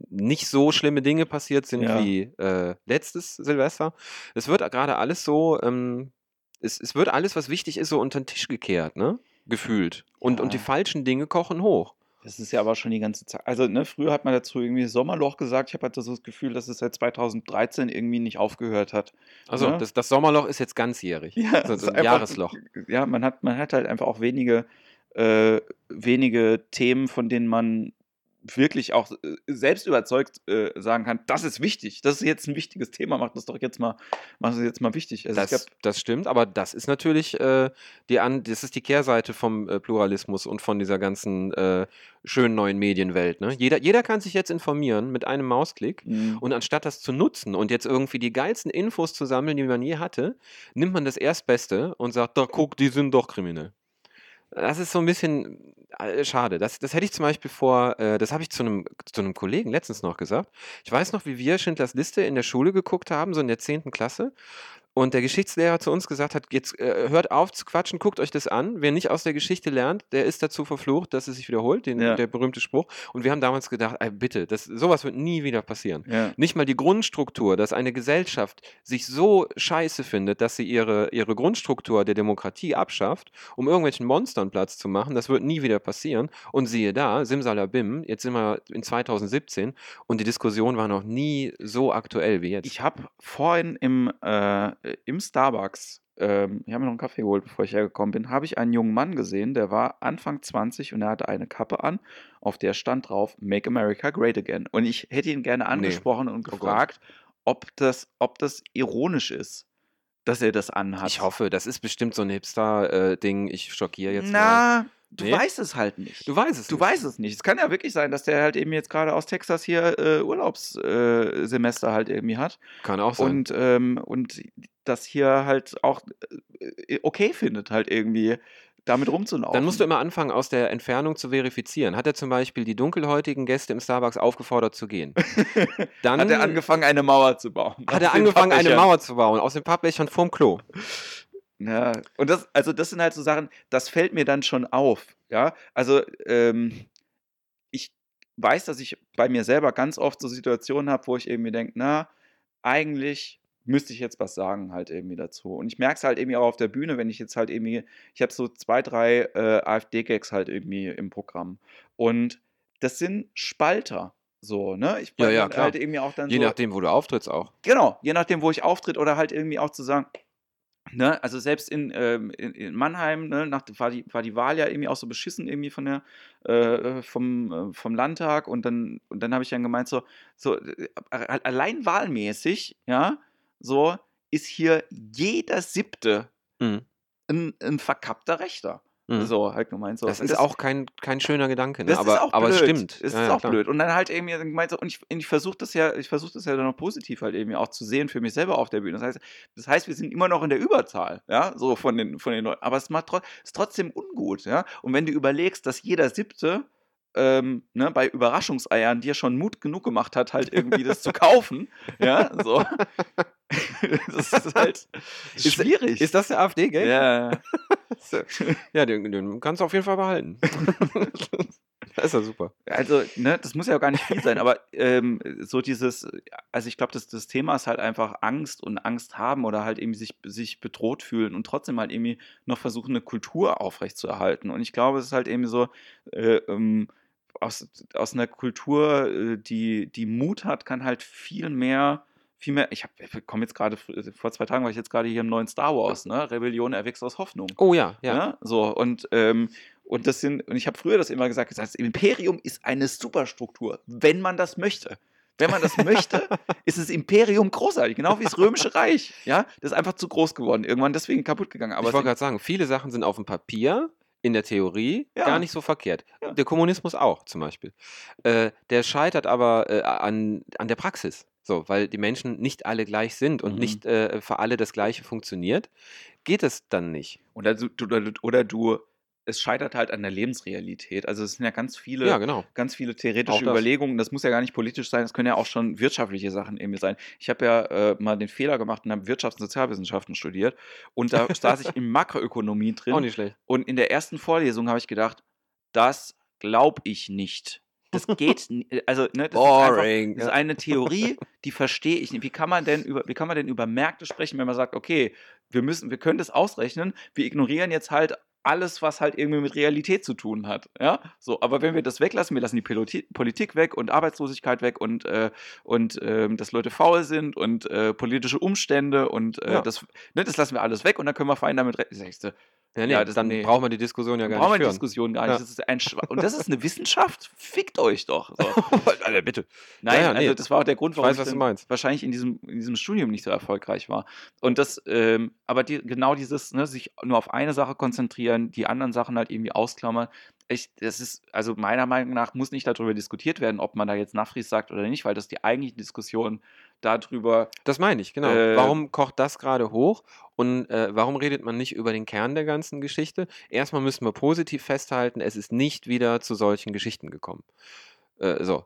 nicht so schlimme Dinge passiert sind Ja. wie äh, letztes Silvester? Es wird gerade alles so, ähm, es, es wird alles, was wichtig ist, so unter den Tisch gekehrt, ne? Gefühlt. Und, und die Ja. falschen Dinge kochen hoch. Das ist ja aber schon die ganze Zeit. Also, ne, früher hat man dazu irgendwie Sommerloch gesagt. Ich habe halt so das Gefühl, dass es seit 2013 irgendwie nicht aufgehört hat. Also Ja. das, das Sommerloch ist jetzt ganzjährig. Ja, so, es so ist ein einfach- Jahresloch. Ja, man hat, man hat halt einfach auch wenige, äh, wenige Themen, von denen man wirklich auch äh, selbst überzeugt äh, sagen kann, das ist wichtig, das ist jetzt ein wichtiges Thema, macht das doch jetzt mal, macht das jetzt mal wichtig. Also Das, glaub, das stimmt, aber das ist natürlich äh, die an, das ist die Kehrseite vom äh, Pluralismus und von dieser ganzen äh, schönen neuen Medienwelt. Ne? Jeder, jeder kann sich jetzt informieren mit einem Mausklick. mh, Und anstatt das zu nutzen und jetzt irgendwie die geilsten Infos zu sammeln, die man je hatte, nimmt man das Erstbeste und sagt, da guck, die sind doch kriminell. Das ist so ein bisschen äh, schade. Das, das hätte ich zum Beispiel vor, äh, das habe ich zu einem, zu einem Kollegen letztens noch gesagt. Ich weiß noch, wie wir Schindlers Liste in der Schule geguckt haben, so in der 10. Klasse. Und der Geschichtslehrer zu uns gesagt hat, jetzt äh, hört auf zu quatschen, guckt euch das an. Wer nicht aus der Geschichte lernt, der ist dazu verflucht, dass es sich wiederholt, den, Ja. der berühmte Spruch. Und wir haben damals gedacht, ey, bitte, das, sowas wird nie wieder passieren. Ja. Nicht mal die Grundstruktur, dass eine Gesellschaft sich so scheiße findet, dass sie ihre, ihre Grundstruktur der Demokratie abschafft, um irgendwelchen Monstern Platz zu machen, das wird nie wieder passieren. Und siehe da, Simsalabim, jetzt sind wir in 2017 und die Diskussion war noch nie so aktuell wie jetzt. Ich habe vorhin im, äh, im Starbucks, ähm, ich habe mir noch einen Kaffee geholt, bevor ich hergekommen bin, habe ich einen jungen Mann gesehen, der war Anfang 20 und er hatte eine Kappe an, auf der stand drauf Make America Great Again. Und ich hätte ihn gerne angesprochen und Oh gefragt, ob, das, ob das ironisch ist, dass er das anhat. Ich hoffe, das ist bestimmt so ein Hipster-Ding. ich schockiere jetzt mal. Du Nee? weißt es halt nicht. Du weißt es Du nicht. weißt es nicht. Es kann ja wirklich sein, dass der halt eben jetzt gerade aus Texas hier äh, Urlaubssemester äh, halt irgendwie hat. Kann auch sein. und, ähm, und das hier halt auch äh, okay findet, halt irgendwie damit rumzulaufen. Dann musst du immer anfangen, aus der Entfernung zu verifizieren. Hat er zum Beispiel die dunkelhäutigen Gäste im Starbucks aufgefordert zu gehen? Dann hat er angefangen, eine Mauer zu bauen. hat er angefangen, eine. Mauer zu bauen, aus den Pappbechern vorm Klo. Ja, und das, also das sind halt so Sachen, das fällt mir dann schon auf. Ja, also ähm, ich weiß, dass ich bei mir selber ganz oft so Situationen habe, wo ich irgendwie denke, na, eigentlich müsste ich jetzt was sagen halt irgendwie dazu. Und ich merke es halt irgendwie auch auf der Bühne, wenn ich jetzt halt irgendwie, ich habe so zwei, drei äh, AfD-Gags halt irgendwie im Programm. Und das sind Spalter. So, ne? Ich Ja, bin ja, klar. halt irgendwie auch dann Je so. nachdem, wo du auftrittst auch. Genau, je nachdem, wo ich auftritt oder halt irgendwie auch zu sagen, ne, also selbst in, ähm, in, in Mannheim, ne, nach, war, die, war die Wahl ja irgendwie auch so beschissen irgendwie von der, äh, vom, äh, vom Landtag und dann, und dann habe ich dann gemeint, so, so äh, allein wahlmäßig, ja, so ist hier jeder siebte Mhm. ein, ein verkappter Rechter. Mhm. So, halt gemeint so. Das ist auch kein, kein schöner Gedanke, ne? das aber, ist auch aber blöd. es stimmt. Es Ja, ist ja, auch klar. blöd. Und dann halt irgendwie gemeint so, und ich, ich versuche das ja, ich versuche das ja dann noch positiv halt irgendwie auch zu sehen für mich selber auf der Bühne. Das heißt, das heißt, wir sind immer noch in der Überzahl, ja, so von den, von den Leuten. Aber es macht ist trotzdem ungut, ja. Und wenn du überlegst, dass jeder siebte ähm, ne, bei Überraschungseiern dir schon Mut genug gemacht hat, halt irgendwie das zu kaufen, ja, so. das ist halt Ist- schwierig. Ist das der AfD-Gag? ja. Ja, den, den kannst du auf jeden Fall behalten. das ist ja super. Also, ne, das muss ja auch gar nicht viel sein, aber ähm, so dieses, also ich glaube, das, das Thema ist halt einfach Angst und Angst haben oder halt irgendwie sich, sich bedroht fühlen und trotzdem halt irgendwie noch versuchen, eine Kultur aufrechtzuerhalten. Und ich glaube, es ist halt irgendwie so, äh, ähm, aus, aus einer Kultur, äh, die, die Mut hat, kann halt viel mehr. Viel mehr, ich, ich komme jetzt gerade, vor zwei Tagen war ich jetzt gerade hier im neuen Star Wars, ne? Rebellion erwächst aus Hoffnung. Oh ja, ja. Ja. So, und, ähm, und das sind, und ich habe früher das immer gesagt, das Imperium ist eine Superstruktur, wenn man das möchte. Wenn man das möchte, ist das Imperium großartig, genau wie das Römische Reich. Ja, das ist einfach zu groß geworden, irgendwann deswegen kaputt gegangen. Aber ich wollte gerade sagen, viele Sachen sind auf dem Papier, in der Theorie, Ja. gar nicht so verkehrt. Ja. Der Kommunismus auch zum Beispiel. Äh, der scheitert aber äh, an, an der Praxis. So, weil die Menschen nicht alle gleich sind und Mhm. nicht äh, für alle das Gleiche funktioniert, geht es dann nicht. oder, du, oder du, es scheitert halt an der Lebensrealität. Also es sind ja ganz viele Ja, genau. ganz viele theoretische das. Überlegungen. Das muss ja gar nicht politisch sein, das können ja auch schon wirtschaftliche Sachen irgendwie sein. Ich habe ja äh, mal den Fehler gemacht und habe Wirtschafts- und Sozialwissenschaften studiert und da saß ich in Makroökonomie drin. Auch nicht schlecht. Und in der ersten Vorlesung habe ich gedacht, das glaube ich nicht. Das geht, ni- also ne, das ist einfach, Boring. das ist eine Theorie, die verstehe ich nicht. Wie kann man denn über, wie kann man denn über Märkte sprechen, wenn man sagt, okay, wir müssen, wir können das ausrechnen, wir ignorieren jetzt halt alles, was halt irgendwie mit Realität zu tun hat. Ja, so, aber wenn wir das weglassen, wir lassen die Piloti- Politik weg und Arbeitslosigkeit weg und, äh, und ähm, dass Leute faul sind und äh, politische Umstände und äh, Ja. das, ne, das lassen wir alles weg und dann können wir fein damit rechnen. Ja, nee, Ja, das- dann nee. braucht man die Diskussion ja gar brauchen wir nicht die führen. Diskussion gar nicht. Ja. Das ist ein Schwa und das ist eine Wissenschaft? Fickt euch doch. So. Alter, bitte. Nein, Ja, nee. also das war auch der Grund, Ich warum weiß, du dann meinst. wahrscheinlich in diesem, in diesem Studium nicht so erfolgreich war. Und das, ähm, aber die, genau dieses, ne, sich nur auf eine Sache konzentrieren, die anderen Sachen halt irgendwie ausklammern. Ich, das ist, also meiner Meinung nach muss nicht darüber diskutiert werden, ob man da jetzt Nafris sagt oder nicht, weil das die eigentliche Diskussion darüber, Das meine ich, genau. Äh, warum kocht das gerade hoch und äh, warum redet man nicht über den Kern der ganzen Geschichte? Erstmal müssen wir positiv festhalten, es ist nicht wieder zu solchen Geschichten gekommen. Äh, so.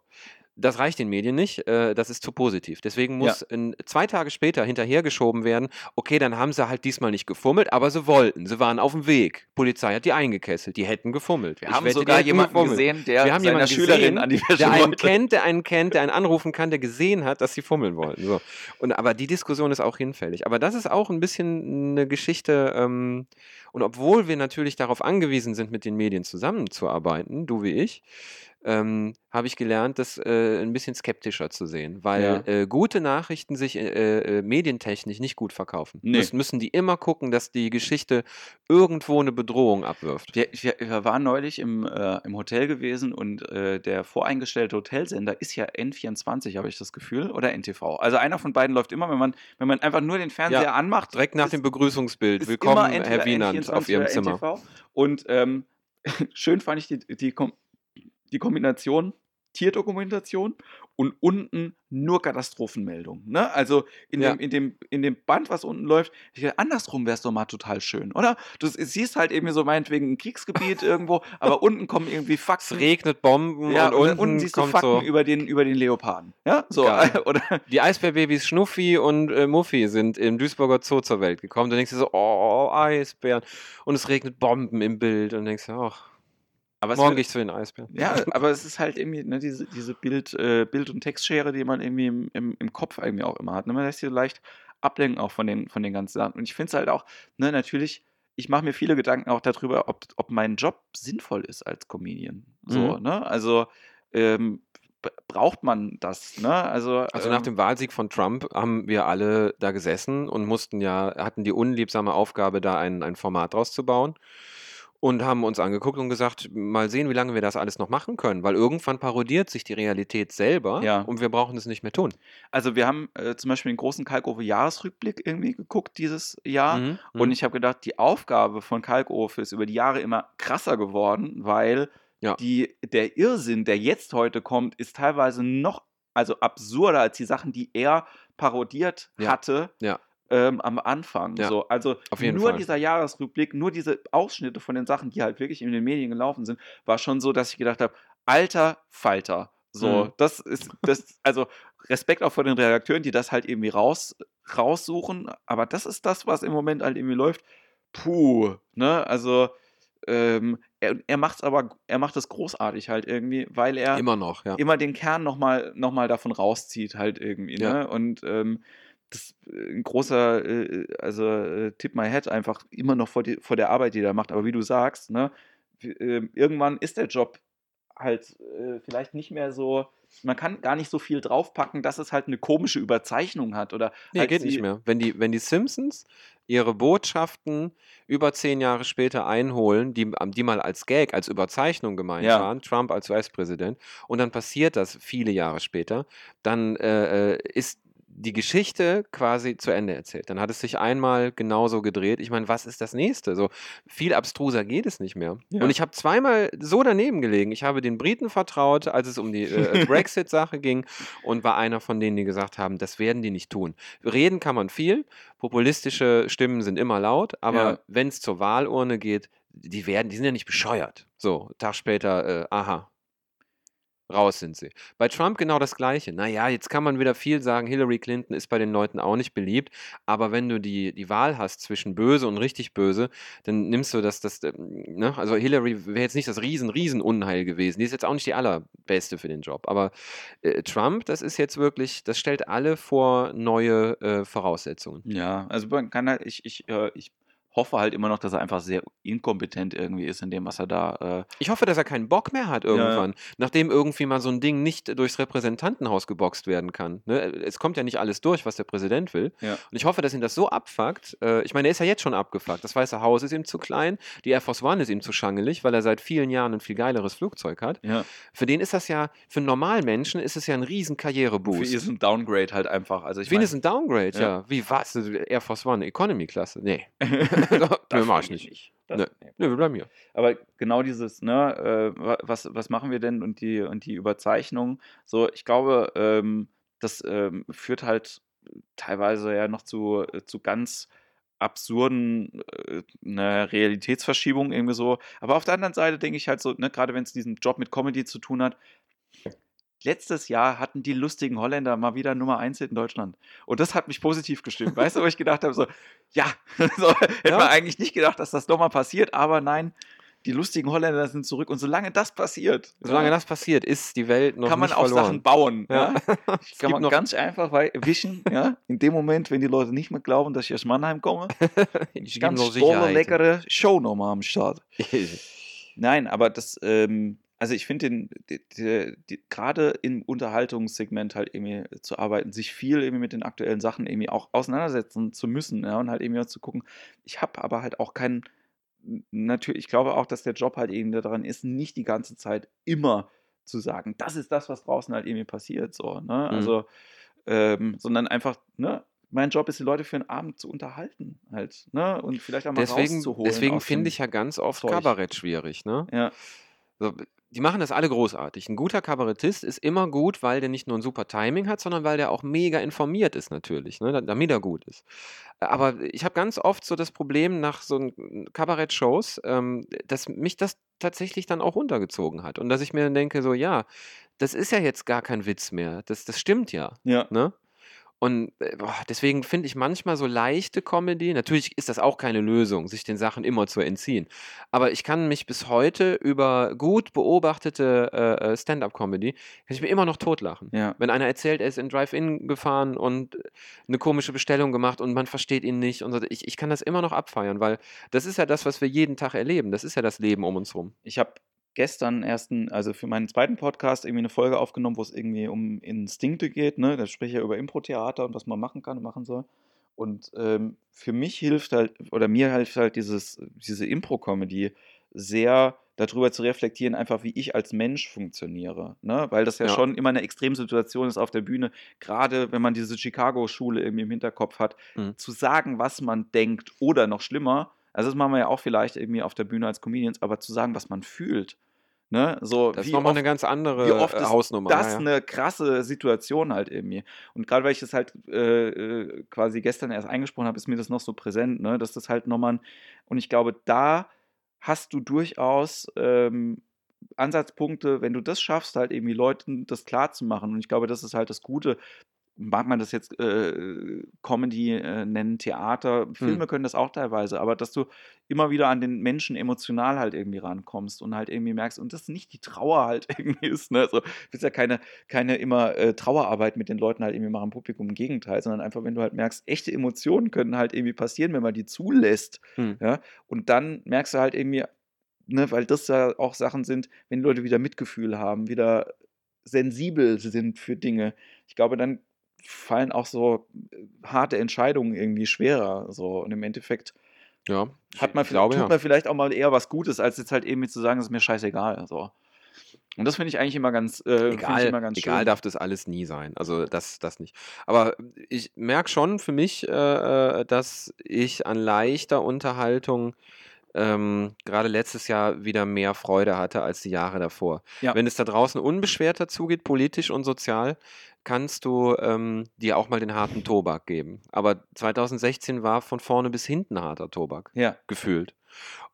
Das reicht den Medien nicht, äh, das ist zu positiv. Deswegen muss in, zwei Tage später hinterhergeschoben werden, okay, dann haben sie halt diesmal nicht gefummelt, aber sie wollten, sie waren auf dem Weg. Polizei hat die eingekesselt, die hätten gefummelt. Wir Ich haben wette, sogar jemanden gefummelt. gesehen, der Wir haben seiner Schülerin gesehen, an die Wäsche der einen wollte. kennt, der einen kennt, der einen anrufen kann, der gesehen hat, dass sie fummeln wollten. So. Und, aber die Diskussion ist auch hinfällig. Aber das ist auch ein bisschen eine Geschichte. Ähm, und obwohl wir natürlich darauf angewiesen sind, mit den Medien zusammenzuarbeiten, du wie ich, ähm, habe ich gelernt, das äh, ein bisschen skeptischer zu sehen, weil Ja. äh, gute Nachrichten sich äh, äh, medientechnisch nicht gut verkaufen. Nee. Müssen, müssen die immer gucken, dass die Geschichte irgendwo eine Bedrohung abwirft. Wir, wir, wir waren neulich im, äh, im Hotel gewesen und äh, der voreingestellte Hotelsender ist ja N24, habe ich das Gefühl, oder NTV. Also einer von beiden läuft immer, wenn man, wenn man einfach nur den Fernseher anmacht. Direkt nach ist- dem Begrüßungsbild. Willkommen, Herr N24 auf Ihrem Zimmer. NTV. Und ähm, schön fand ich die, die, die Kombination Tierdokumentation und unten nur Katastrophenmeldungen. Ne? Also in, Ja. dem, in, dem, in dem Band, was unten läuft, ich dachte, andersrum wäre es doch mal total schön, oder? Du siehst halt eben so meinetwegen ein Kriegsgebiet irgendwo, aber unten kommen irgendwie Es Fakten. regnet Bomben Ja, und, und, unten, unten siehst du kommt Fakten so. über, den, über den Leoparden. Ja, so. Geil. Oder, Die Eisbärbabys Schnuffi und äh, Muffi sind im Duisburger Zoo zur Welt gekommen. Du denkst dir so, oh, Eisbären. Und es regnet Bomben im Bild. Und denkst dir, ach, aber morgen gehe ich zu den Eisbären. Ja, aber es ist halt irgendwie ne, diese, diese Bild, äh, Bild- und Textschere, die man irgendwie im, im, im Kopf irgendwie auch immer hat. Ne? Man lässt sich so leicht ablenken auch von den, von den ganzen Sachen. Und ich finde es halt auch, ne, natürlich, ich mache mir viele Gedanken auch darüber, ob, ob mein Job sinnvoll ist als Comedian. So, Mhm. ne? Also ähm, braucht man das, ne? Also, Also nach ähm, dem Wahlsieg von Trump haben wir alle da gesessen und mussten ja, hatten die unliebsame Aufgabe, da ein, ein Format draus zu bauen. Und haben uns angeguckt und gesagt, mal sehen, wie lange wir das alles noch machen können, weil irgendwann parodiert sich die Realität selber Ja. und wir brauchen es nicht mehr tun. also wir haben äh, zum Beispiel den großen Kalkofe-Jahresrückblick irgendwie geguckt dieses Jahr. Mhm, Und mhm. ich habe gedacht, die Aufgabe von Kalkofe ist über die Jahre immer krasser geworden, weil Ja. die, der Irrsinn, der jetzt heute kommt, ist teilweise noch also absurder als die Sachen, die er parodiert Ja. hatte Ja. Ähm, am Anfang. Ja. So, also nur Fall. dieser Jahresrückblick, nur diese Ausschnitte von den Sachen, die halt wirklich in den Medien gelaufen sind, war schon so, dass ich gedacht habe, alter Falter. So, Mhm. das ist, das, also Respekt auch vor den Redakteuren, die das halt irgendwie raus, raussuchen, aber das ist das, was im Moment halt irgendwie läuft. Puh, ne, also ähm, er, er macht es aber, er macht es großartig halt irgendwie, weil er Immer noch, ja. immer den Kern nochmal noch mal davon rauszieht, halt irgendwie. Ja. Ne? Und ähm, das ist ein großer, äh, also äh, Tip my head einfach immer noch vor, die, vor der Arbeit, die er macht. Aber wie du sagst, ne, ähm, irgendwann ist der Job halt äh, vielleicht nicht mehr so, man kann gar nicht so viel draufpacken, dass es halt eine komische Überzeichnung hat. Oder Nee, halt geht nicht mehr. Wenn die, wenn die Simpsons ihre Botschaften über zehn Jahre später einholen, die, die mal als Gag, als Überzeichnung gemeint Ja. waren, Trump als US-Präsident, und dann passiert das viele Jahre später, dann äh, äh, ist die Geschichte quasi zu Ende erzählt. Dann hat es sich einmal genauso gedreht. Ich meine, was ist das nächste? So viel abstruser geht es nicht mehr. Ja. Und ich habe zweimal so daneben gelegen. Ich habe den Briten vertraut, als es um die äh, Brexit-Sache ging und war einer von denen, die gesagt haben, das werden die nicht tun. Reden kann man viel, populistische Stimmen sind immer laut, aber Ja. wenn es zur Wahlurne geht, die werden, die sind ja nicht bescheuert. So, Tag später, äh, aha. Raus sind sie. Bei Trump genau das Gleiche. Naja, jetzt kann man wieder viel sagen, Hillary Clinton ist bei den Leuten auch nicht beliebt, aber wenn du die, die Wahl hast zwischen böse und richtig böse, dann nimmst du das, das ähm, ne? also Hillary wäre jetzt nicht das riesen, riesen Unheil gewesen. Die ist jetzt auch nicht die allerbeste für den Job, aber äh, Trump, das ist jetzt wirklich, das stellt alle vor neue äh, Voraussetzungen. Ja, also man kann halt, ich, ich, äh, ich hoffe halt immer noch, dass er einfach sehr inkompetent irgendwie ist in dem, was er da. Äh, Ich hoffe, dass er keinen Bock mehr hat irgendwann, nachdem irgendwie mal so ein Ding nicht durchs Repräsentantenhaus geboxt werden kann. Ne? Es kommt ja nicht alles durch, was der Präsident will. Ja. Und ich hoffe, dass ihn das so abfuckt. Äh, ich meine, er ist ja jetzt schon abgefuckt. Das Weiße Haus ist ihm zu klein, die Air Force One ist ihm zu schangelig, weil er seit vielen Jahren ein viel geileres Flugzeug hat. ja, Für den ist das ja, für einen normalen Menschen ist es ja ein riesen für Karriereboost. ihn ist ein Downgrade halt einfach. Also ich Für ihn ist ein Downgrade, ja. Ja. Wie was? Air Force One, Economy-Klasse? Nee. Das mach ich eigentlich nicht. Das, Nö. nee. Nö, wir bleiben hier. Aber genau dieses, ne, äh, wa- was, was machen wir denn und die, und die Überzeichnung, so, ich glaube, ähm, das ähm, führt halt teilweise ja noch zu, äh, zu ganz absurden äh, ne, Realitätsverschiebungen irgendwie so. Aber auf der anderen Seite denke ich halt so, ne, gerade wenn es diesen Job mit Comedy zu tun hat, letztes Jahr hatten die lustigen Holländer mal wieder Nummer 1 in Deutschland. Und das hat mich positiv gestimmt. Weißt du, wo ich gedacht habe, so, ja, so, hätte Ja. man eigentlich nicht gedacht, dass das nochmal passiert, aber nein, die lustigen Holländer sind zurück. Und solange das passiert, Solange ja, das passiert, ist die Welt noch kann man auf. Sachen bauen. Ja. Ja. Kann man ganz einfach wischen. Ja. In dem Moment, wenn die Leute nicht mehr glauben, dass ich aus Mannheim komme, ich ganz tolle, leckere Show nochmal am Start. Nein, aber das, ähm, also ich finde den, gerade im Unterhaltungssegment halt irgendwie zu arbeiten, sich viel irgendwie mit den aktuellen Sachen irgendwie auch auseinandersetzen zu müssen, ja, und halt irgendwie auch zu gucken. Ich habe aber halt auch keinen, natürlich, ich glaube auch, dass der Job halt irgendwie daran ist, nicht die ganze Zeit immer zu sagen, das ist das, was draußen halt irgendwie passiert, so, ne, Mhm. also, ähm, sondern einfach, ne, mein Job ist, die Leute für einen Abend zu unterhalten, halt, ne, und vielleicht auch mal Deswegen, rauszuholen. deswegen finde ich ja ganz oft Zeug. Kabarett schwierig. Ne? ja, So, die machen das alle großartig. Ein guter Kabarettist ist immer gut, weil der nicht nur ein super Timing hat, sondern weil der auch mega informiert ist natürlich, ne, da- damit er gut ist. Aber ich habe ganz oft so das Problem nach so Kabarett-Shows, ähm, dass mich das tatsächlich dann auch runtergezogen hat. Und dass ich mir dann denke, so ja, das ist ja jetzt gar kein Witz mehr. Das, das stimmt ja. ja. Ne? Und äh, boah, deswegen finde ich manchmal so leichte Comedy, natürlich ist das auch keine Lösung, sich den Sachen immer zu entziehen. Aber ich kann mich bis heute über gut beobachtete äh, äh, Stand-up-Comedy, kann ich mir immer noch totlachen. Ja. Wenn einer erzählt, er ist in Drive-In gefahren und eine komische Bestellung gemacht und man versteht ihn nicht und so, ich, ich kann das immer noch abfeiern, weil das ist ja das, was wir jeden Tag erleben. Das ist ja das Leben um uns rum. Ich habe gestern ersten, also für meinen zweiten Podcast irgendwie eine Folge aufgenommen, wo es irgendwie um Instinkte geht. Ne? Da spreche ich ja über Impro-Theater und was man machen kann und machen soll. Und ähm, für mich hilft halt, oder mir hilft halt dieses, diese Impro-Comedy sehr darüber zu reflektieren, einfach wie ich als Mensch funktioniere. Ne? Weil das ja, Ja. schon immer eine Extremsituation ist auf der Bühne, gerade wenn man diese Chicago-Schule irgendwie im Hinterkopf hat, Mhm. zu sagen, was man denkt oder noch schlimmer, also das machen wir ja auch vielleicht irgendwie auf der Bühne als Comedians, aber zu sagen, was man fühlt. Ne? So, Das ist nochmal eine ganz andere wie oft äh, ist Hausnummer. das ja, ja. eine krasse Situation halt irgendwie. Und gerade weil ich das halt äh, äh, quasi gestern erst eingesprochen habe, ist mir das noch so präsent, ne? dass das halt nochmal, ein- und ich glaube, da hast du durchaus ähm, Ansatzpunkte, wenn du das schaffst, halt irgendwie Leuten das klar zu machen. Und ich glaube, das ist halt das Gute. Mag man das jetzt äh, Comedy äh, nennen, Theater, Filme können das auch teilweise, aber dass du immer wieder an den Menschen emotional halt irgendwie rankommst und halt irgendwie merkst, und das nicht die Trauer halt irgendwie ist, ne? Also, du willst ja keine, keine immer äh, Trauerarbeit mit den Leuten halt irgendwie machen im Publikum, im Gegenteil, sondern einfach, wenn du halt merkst, echte Emotionen können halt irgendwie passieren, wenn man die zulässt, Hm. ja, und dann merkst du halt irgendwie, ne, weil das ja auch Sachen sind, wenn die Leute wieder Mitgefühl haben, wieder sensibel sind für Dinge, ich glaube, dann fallen auch so äh, harte Entscheidungen irgendwie schwerer, so, und im Endeffekt Ja, hat man, glaube, tut ja. man vielleicht auch mal eher was Gutes, als jetzt halt irgendwie zu sagen, es ist mir scheißegal. So. Und das finde ich eigentlich immer ganz, äh, Egal, immer ganz egal schön. darf das alles nie sein. Also das, das nicht. Aber ich merke schon für mich, äh, äh, dass ich an leichter Unterhaltung ähm, gerade letztes Jahr wieder mehr Freude hatte als die Jahre davor. Ja. Wenn es da draußen unbeschwerter zugeht, politisch und sozial, kannst du ähm, dir auch mal den harten Tobak geben. Aber 2016 war von vorne bis hinten harter Tobak Ja, gefühlt.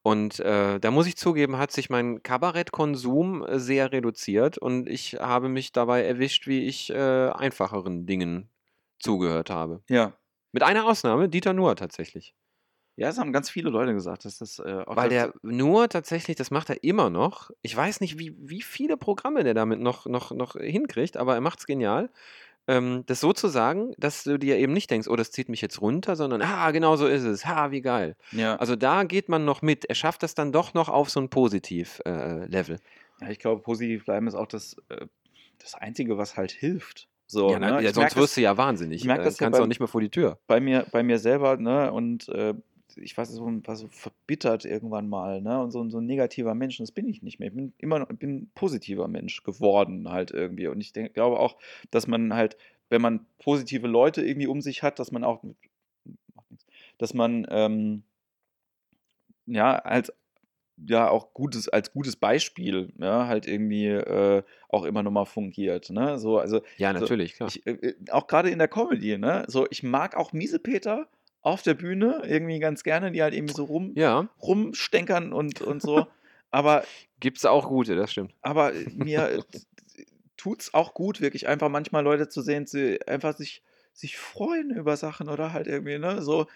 Und äh, da muss ich zugeben, hat sich mein Kabarettkonsum äh, sehr reduziert und ich habe mich dabei erwischt, wie ich äh, einfacheren Dingen zugehört habe. ja. Mit einer Ausnahme, Dieter Nuhr tatsächlich. Ja, das haben ganz viele Leute gesagt, dass das äh, auch Weil der Nuhr tatsächlich, das macht er immer noch. Ich weiß nicht, wie, wie viele Programme der damit noch, noch, noch hinkriegt, aber er macht es genial. Ähm, das so zu sagen, dass du dir eben nicht denkst, oh, das zieht mich jetzt runter, sondern, ah, genau so ist es, ha, wie geil. ja, Also da geht man noch mit. Er schafft das dann doch noch auf so ein Positiv-Level. ja, ich glaube, positiv bleiben ist auch das, äh, das Einzige, was halt hilft. So, ja, ne? ja, sonst merk das- wirst du ja wahnsinnig. ich merk Äh, das ja kannst auch nicht mehr vor die Tür. bei mir, bei mir selber, ne, und äh, ich weiß, so, war so verbittert irgendwann mal, ne, und so, so ein negativer Mensch, und das bin ich nicht mehr. Ich bin immer noch, bin ein positiver Mensch geworden halt irgendwie. Und ich denk, glaube auch, dass man halt, wenn man positive Leute irgendwie um sich hat, dass man auch, dass man, ähm, ja, als ja auch gutes als gutes Beispiel ja halt irgendwie äh, auch immer noch mal fungiert ne so also Ja, So, natürlich, klar. ich, äh, auch gerade in der Comedy, ne? So, ich mag auch Miesepeter auf der Bühne irgendwie ganz gerne, die halt irgendwie so rum, ja, rumstenkern und, und so. aber, gibt es auch gute, das stimmt. aber mir tut's auch gut, wirklich einfach manchmal Leute zu sehen, die einfach sich, sich freuen über Sachen oder halt irgendwie, ne, so,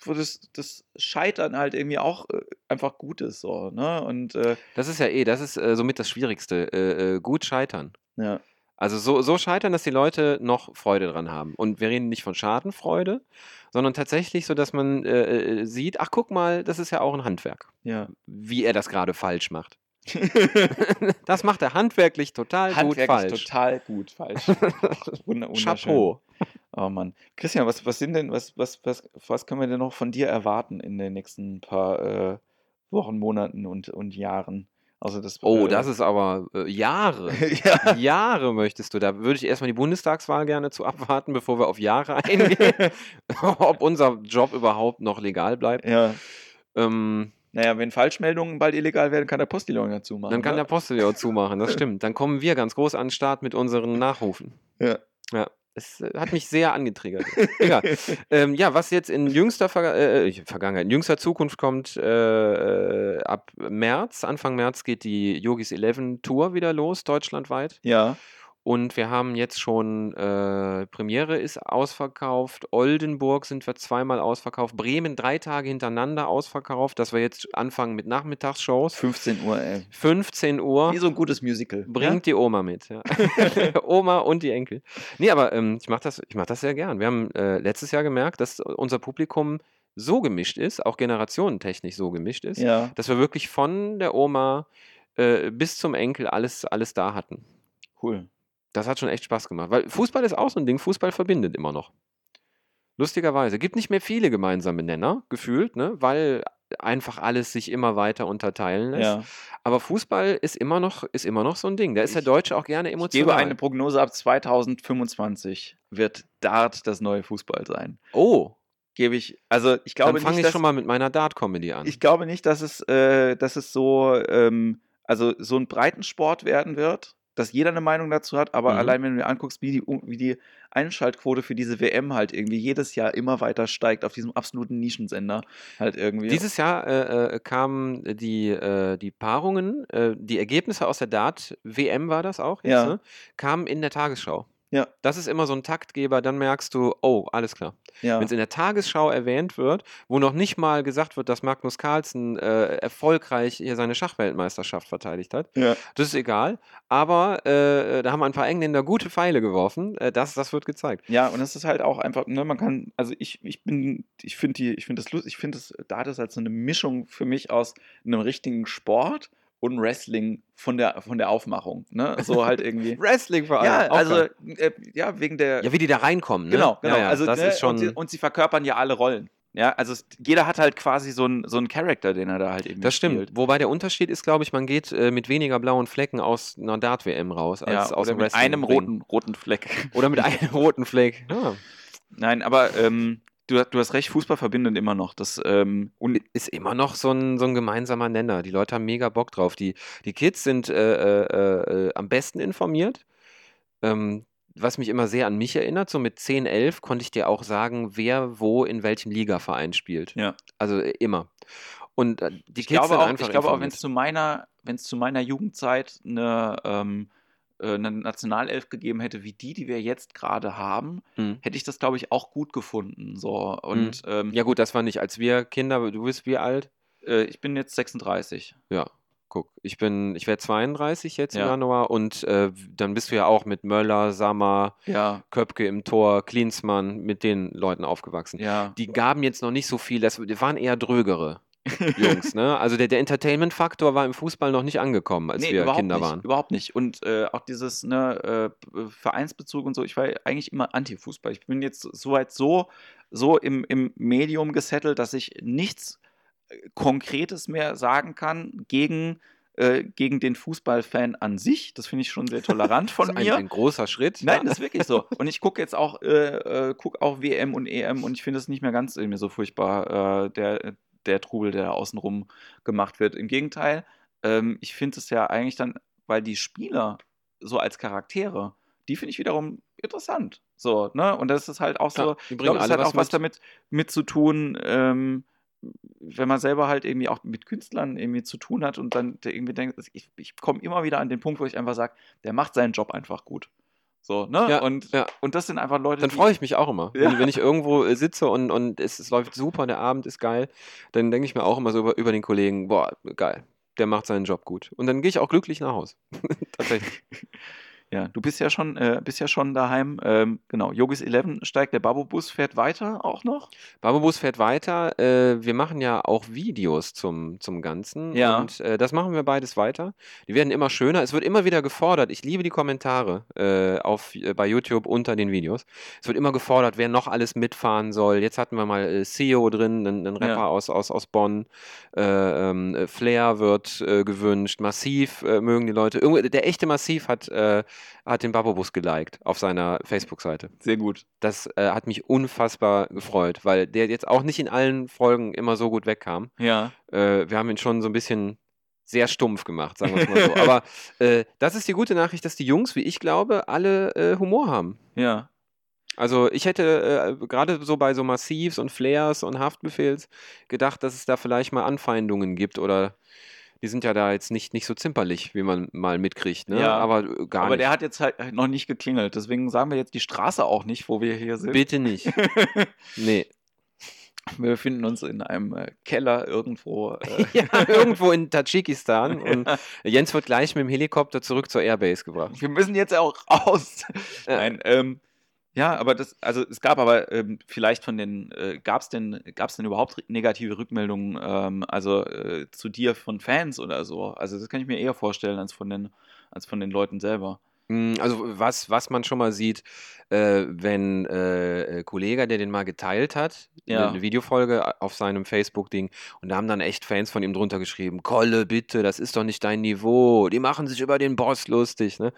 wo das, das Scheitern halt irgendwie auch äh, einfach gut ist, so, ne, und, äh, Das ist ja eh, das ist äh, somit das Schwierigste. Äh, äh, gut scheitern. ja, Also so, so scheitern, dass die Leute noch Freude dran haben. Und wir reden nicht von Schadenfreude, sondern tatsächlich so, dass man äh, äh, sieht, ach guck mal, das ist ja auch ein Handwerk, ja. wie er das gerade falsch macht. Das macht er handwerklich total gut Handwerklich falsch. total gut falsch. Chapeau. Oh Mann. Christian, was, was sind denn, was, was, was, was können wir denn noch von dir erwarten in den nächsten paar äh, Wochen, Monaten und, und Jahren? Also das, Oh, äh, das ist aber äh, Jahre. ja. Jahre möchtest du. Da würde ich erstmal die Bundestagswahl gerne zu abwarten, bevor wir auf Jahre eingehen. Ob unser Job überhaupt noch legal bleibt. ja. Ähm, Naja, wenn Falschmeldungen bald illegal werden, kann der Postillon dazu machen. dann kann der ne? Postillon zumachen, das stimmt. Dann kommen wir ganz groß an den Start mit unseren Nachrufen. Ja. Ja, es äh, hat mich sehr angetriggert. Egal. ähm, ja, was jetzt in jüngster Verga äh, Vergangenheit, in jüngster Zukunft kommt, äh, äh, ab März, Anfang März geht die Yogis 11 Tour wieder los, deutschlandweit. Ja. Und wir haben jetzt schon, äh, Premiere ist ausverkauft, Oldenburg sind wir zweimal ausverkauft, Bremen drei Tage hintereinander ausverkauft, dass wir jetzt anfangen mit Nachmittagsshows. 15 Uhr, ey. 15 Uhr. Wie so ein gutes Musical. Bringt die Oma mit, ja. Oma und die Enkel. Nee, aber ähm, ich mache das, ich mach das sehr gern. Wir haben äh, letztes Jahr gemerkt, dass unser Publikum so gemischt ist, auch generationentechnisch so gemischt ist, Ja? ja, dass wir wirklich von der Oma äh, bis zum Enkel alles, alles da hatten. cool. Das hat schon echt Spaß gemacht. Weil Fußball ist auch so ein Ding, Fußball verbindet immer noch. Lustigerweise. Gibt nicht mehr viele gemeinsame Nenner, gefühlt, ne? weil einfach alles sich immer weiter unterteilen lässt. Ja. Aber Fußball ist immer noch, ist immer noch so ein Ding. Da ist der Ich- Deutsche auch gerne Ich emotional. gebe eine Prognose ab 2025 wird Dart das neue Fußball sein. oh, Gebe ich, also ich glaube dann fange ich dass, schon mal mit meiner Dart-Comedy an. ich glaube nicht, dass es, äh, dass es so, ähm, also so ein Breitensport werden wird, dass jeder eine Meinung dazu hat, aber Mhm. allein wenn du dir anguckst, wie die, wie die Einschaltquote für diese WM halt irgendwie jedes Jahr immer weiter steigt auf diesem absoluten Nischensender halt irgendwie. Dieses Jahr äh, äh, kamen die, äh, die Paarungen, äh, die Ergebnisse aus der Dart-WM war das auch jetzt, Ja. ne? kamen in der Tagesschau. Ja. Das ist immer so ein Taktgeber, dann merkst du, oh, alles klar. ja. Wenn es in der Tagesschau erwähnt wird, wo noch nicht mal gesagt wird, dass Magnus Carlsen äh, erfolgreich hier seine Schachweltmeisterschaft verteidigt hat, ja. das ist egal. Aber äh, da haben ein paar Engländer gute Pfeile geworfen. Äh, das, das wird gezeigt. Ja, und es ist halt auch einfach, ne, man kann, also ich, ich bin, ich finde die, ich finde das lustig, ich finde das, Dart ist halt so eine Mischung für mich aus einem richtigen Sport und Wrestling von der, von der Aufmachung, ne, so halt irgendwie. Wrestling vor allem. ja, also, äh, ja, wegen der, Ja, wie die da reinkommen, ne? genau, genau, Ja, ja, also, das ne, ist schon. und, sie, und sie verkörpern ja alle Rollen. Ja, also es, jeder hat halt quasi so einen so einen Charakter, den er da halt eben Das stimmt. spielt. Wobei der Unterschied ist, glaube ich, man geht äh, mit weniger blauen Flecken aus einer Dart-WM raus, als Ja, aus dem mit einem roten, roten Fleck. Oder mit einem roten Fleck. Ja. Nein, aber ähm, du, du hast recht, Fußball verbindet immer noch. Das, ähm, Und ist immer noch so ein, so ein gemeinsamer Nenner. Die Leute haben mega Bock drauf. Die, die Kids sind äh, äh, äh, am besten informiert. Ähm, was mich immer sehr an mich erinnert, so mit 10, 11 konnte ich dir auch sagen, wer wo in welchem Ligaverein spielt. Ja. Also äh, immer. Und äh, die ich Kids glaube sind auch, einfach ich glaube auch, wenn informiert. es zu meiner, wenn es zu meiner Jugendzeit eine, ähm, äh, eine Nationalelf gegeben hätte, wie die, die wir jetzt gerade haben, Mhm. hätte ich das, glaube ich, auch gut gefunden. So. Und ähm, Ja gut, das war nicht, als wir Kinder, du bist wie alt? äh, ich bin jetzt 36. Ja, guck, ich bin, ich werde 32 jetzt im Ja. Januar und äh, dann bist du ja auch mit Möller, Sammer, Ja, Köpke im Tor, Klinsmann, mit den Leuten aufgewachsen. ja. Die gaben jetzt noch nicht so viel, das die waren eher drögere Jungs, ne? Also der, der Entertainment-Faktor war im Fußball noch nicht angekommen, als Nee, wir überhaupt Kinder nicht, waren. Überhaupt nicht. Und äh, auch dieses ne, äh, Vereinsbezug und so, ich war eigentlich immer Anti-Fußball. Ich bin jetzt soweit so, so im, im Medium gesettelt, dass ich nichts äh, Konkretes mehr sagen kann gegen, äh, gegen den Fußballfan an sich. Das finde ich schon sehr tolerant von das ist mir. ein, ein großer Schritt. Nein, ja. das ist wirklich so. Und ich gucke jetzt auch, äh, äh, guck auch WM und EM und ich finde es nicht mehr ganz irgendwie so furchtbar, äh, der, der Trubel, der da außenrum gemacht wird. Im Gegenteil, ähm, ich finde es ja eigentlich dann, weil die Spieler so als Charaktere, die finde ich wiederum interessant. So, ne? Und das ist halt auch so, Ja, die ich glaube, das alle hat was auch was mit. damit mit zu tun, ähm, wenn man selber halt irgendwie auch mit Künstlern irgendwie zu tun hat und dann irgendwie denkt, ich, ich komme immer wieder an den Punkt, wo ich einfach sage, der macht seinen Job einfach gut. So, ne? Ja, und, ja. und das sind einfach Leute, Dann freue ich mich auch immer. Ja. Wenn, wenn ich irgendwo äh, sitze und, und es, es läuft super, der Abend ist geil, dann denke ich mir auch immer so über, über den Kollegen, boah, geil, der macht seinen Job gut. Und dann gehe ich auch glücklich nach Hause. Tatsächlich. Ja, du bist ja schon, äh, bist ja schon daheim. Ähm, genau, Yogis 11 steigt, der Babobus fährt weiter auch noch. Babobus fährt weiter. Äh, wir machen ja auch Videos zum, zum Ganzen. Ja. Und äh, das machen wir beides weiter. Die werden immer schöner. Es wird immer wieder gefordert. Ich liebe die Kommentare äh, auf, äh, bei YouTube unter den Videos. Es wird immer gefordert, wer noch alles mitfahren soll. Jetzt hatten wir mal äh, CEO drin, einen, einen Rapper Ja. aus, aus, aus Bonn. Äh, ähm, äh, Flair wird äh, gewünscht. Massiv äh, mögen die Leute. Irgendwo, der echte Massiv hat, äh, hat den Babobus geliked auf seiner Facebook-Seite. Sehr gut. Das äh, hat mich unfassbar gefreut, weil der jetzt auch nicht in allen Folgen immer so gut wegkam. Ja. Äh, wir haben ihn schon so ein bisschen sehr stumpf gemacht, sagen wir es mal so. Aber äh, das ist die gute Nachricht, dass die Jungs, wie ich glaube, alle äh, Humor haben. Ja. Also ich hätte äh, gerade so bei so Massivs und Flares und Haftbefehls gedacht, dass es da vielleicht mal Anfeindungen gibt oder die sind ja da jetzt nicht, nicht so zimperlich, wie man mal mitkriegt, ne? Ja. Aber äh, gar Aber nicht. der hat jetzt halt noch nicht geklingelt. Deswegen sagen wir jetzt die Straße auch nicht, wo wir hier sind. Bitte nicht. nee. Wir befinden uns in einem äh, Keller irgendwo. Äh, Ja, irgendwo in Tadschikistan. Und Jens wird gleich mit dem Helikopter zurück zur Airbase gebracht. wir müssen jetzt auch raus. Ja. Nein, ähm, ja, aber das, also es gab aber ähm, vielleicht von den, äh, gab es denn, gab's denn überhaupt negative Rückmeldungen, ähm, also äh, zu dir von Fans oder so? Also das kann ich mir eher vorstellen als von den, als von den Leuten selber. Mm, Also was, was man schon mal sieht, äh, wenn äh, äh, Kollege, der den mal geteilt hat, Ja. eine, eine Videofolge auf seinem Facebook-Ding, und da haben dann echt Fans von ihm drunter geschrieben, Kolle, bitte, das ist doch nicht dein Niveau, die machen sich über den Boss lustig, ne?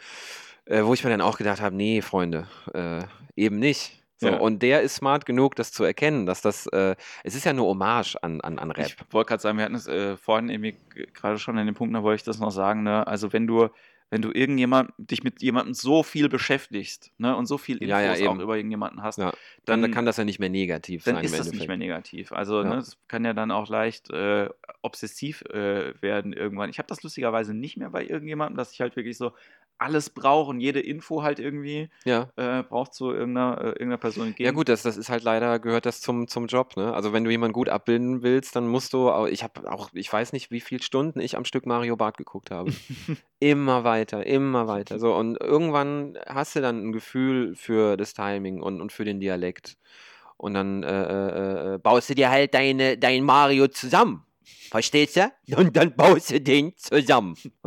Äh, wo ich mir dann auch gedacht habe, nee, Freunde, äh, eben nicht. So, Ja. Und der ist smart genug, das zu erkennen, dass das, äh, es ist ja nur Hommage an, an, an Rap. Ich wollte gerade sagen, wir hatten es äh, vorhin irgendwie g- gerade schon an dem Punkt, da wollte ich das noch sagen, ne? Also wenn du, wenn du irgendjemand, dich mit jemandem so viel beschäftigst, ne, und so viel Infos Ja, ja, auch eben. über irgendjemanden hast, dann, dann- kann das ja nicht mehr negativ dann sein. ist im das nicht mehr Endeffekt. negativ. Also Ja. ne, es kann ja dann auch leicht äh, obsessiv äh, werden irgendwann. Ich habe das lustigerweise nicht mehr bei irgendjemandem, dass ich halt wirklich so alles brauche und jede Info halt irgendwie Ja. äh, braucht zu irgendeiner, äh, irgendeiner Person geben. Ja gut, das, das ist halt leider, gehört das zum, zum Job, ne? Also wenn du jemanden gut abbilden willst, dann musst du, au- ich habe auch, ich weiß nicht, wie viele Stunden ich am Stück Mario Bart geguckt habe. immer weiter, immer weiter. So, und irgendwann hast du dann ein Gefühl für das Timing und, und für den Dialekt. Und dann äh, äh, äh, baust du dir halt deine, dein Mario zusammen. Verstehst du? Und dann baust du den zusammen.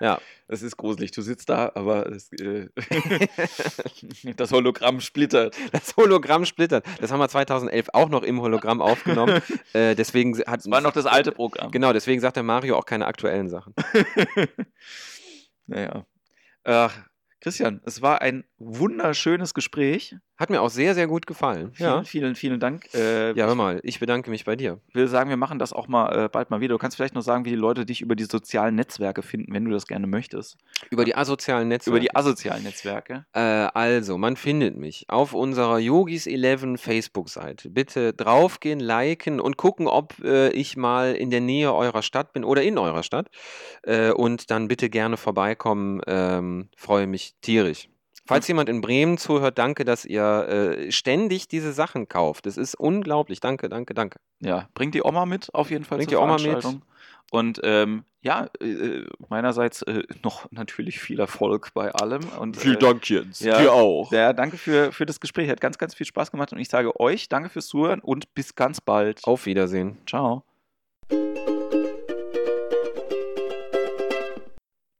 ja. Das ist gruselig. Du sitzt da, aber das, äh, das Hologramm splittert. Das Hologramm splittert. Das haben wir 2011 auch noch im Hologramm aufgenommen. äh, deswegen hat Das war noch das alte Programm. Genau, deswegen sagt der Mario auch keine aktuellen Sachen. Naja. Ach, Christian, es war ein wunderschönes Gespräch. Hat mir auch sehr, sehr gut gefallen. Vielen, Ja. vielen, vielen Dank. Äh, Ja, hör mal, ich bedanke mich bei dir. Ich will sagen, wir machen das auch mal äh, bald mal wieder. Du kannst vielleicht noch sagen, wie die Leute dich über die sozialen Netzwerke finden, wenn du das gerne möchtest. Über die asozialen Netzwerke. Über die asozialen Netzwerke. Äh, also, man findet mich auf unserer Yogis 11 Facebook-Seite. Bitte draufgehen, liken und gucken, ob äh, ich mal in der Nähe eurer Stadt bin oder in eurer Stadt. Äh, und dann bitte gerne vorbeikommen. Ähm, freue mich tierisch. Falls jemand in Bremen zuhört, danke, dass ihr äh, ständig diese Sachen kauft. Das ist unglaublich. Danke, danke, danke. Ja, bringt die Oma mit, auf jeden Fall. Bringt zur die Oma mit. Veranstaltung. Und ähm, ja, äh, meinerseits äh, noch natürlich viel Erfolg bei allem. Und, äh, Jens. ja. Dir auch. Ja, danke für, für das Gespräch. Hat ganz, ganz viel Spaß gemacht. Und ich sage euch danke fürs Zuhören und bis ganz bald. Auf Wiedersehen. Ciao.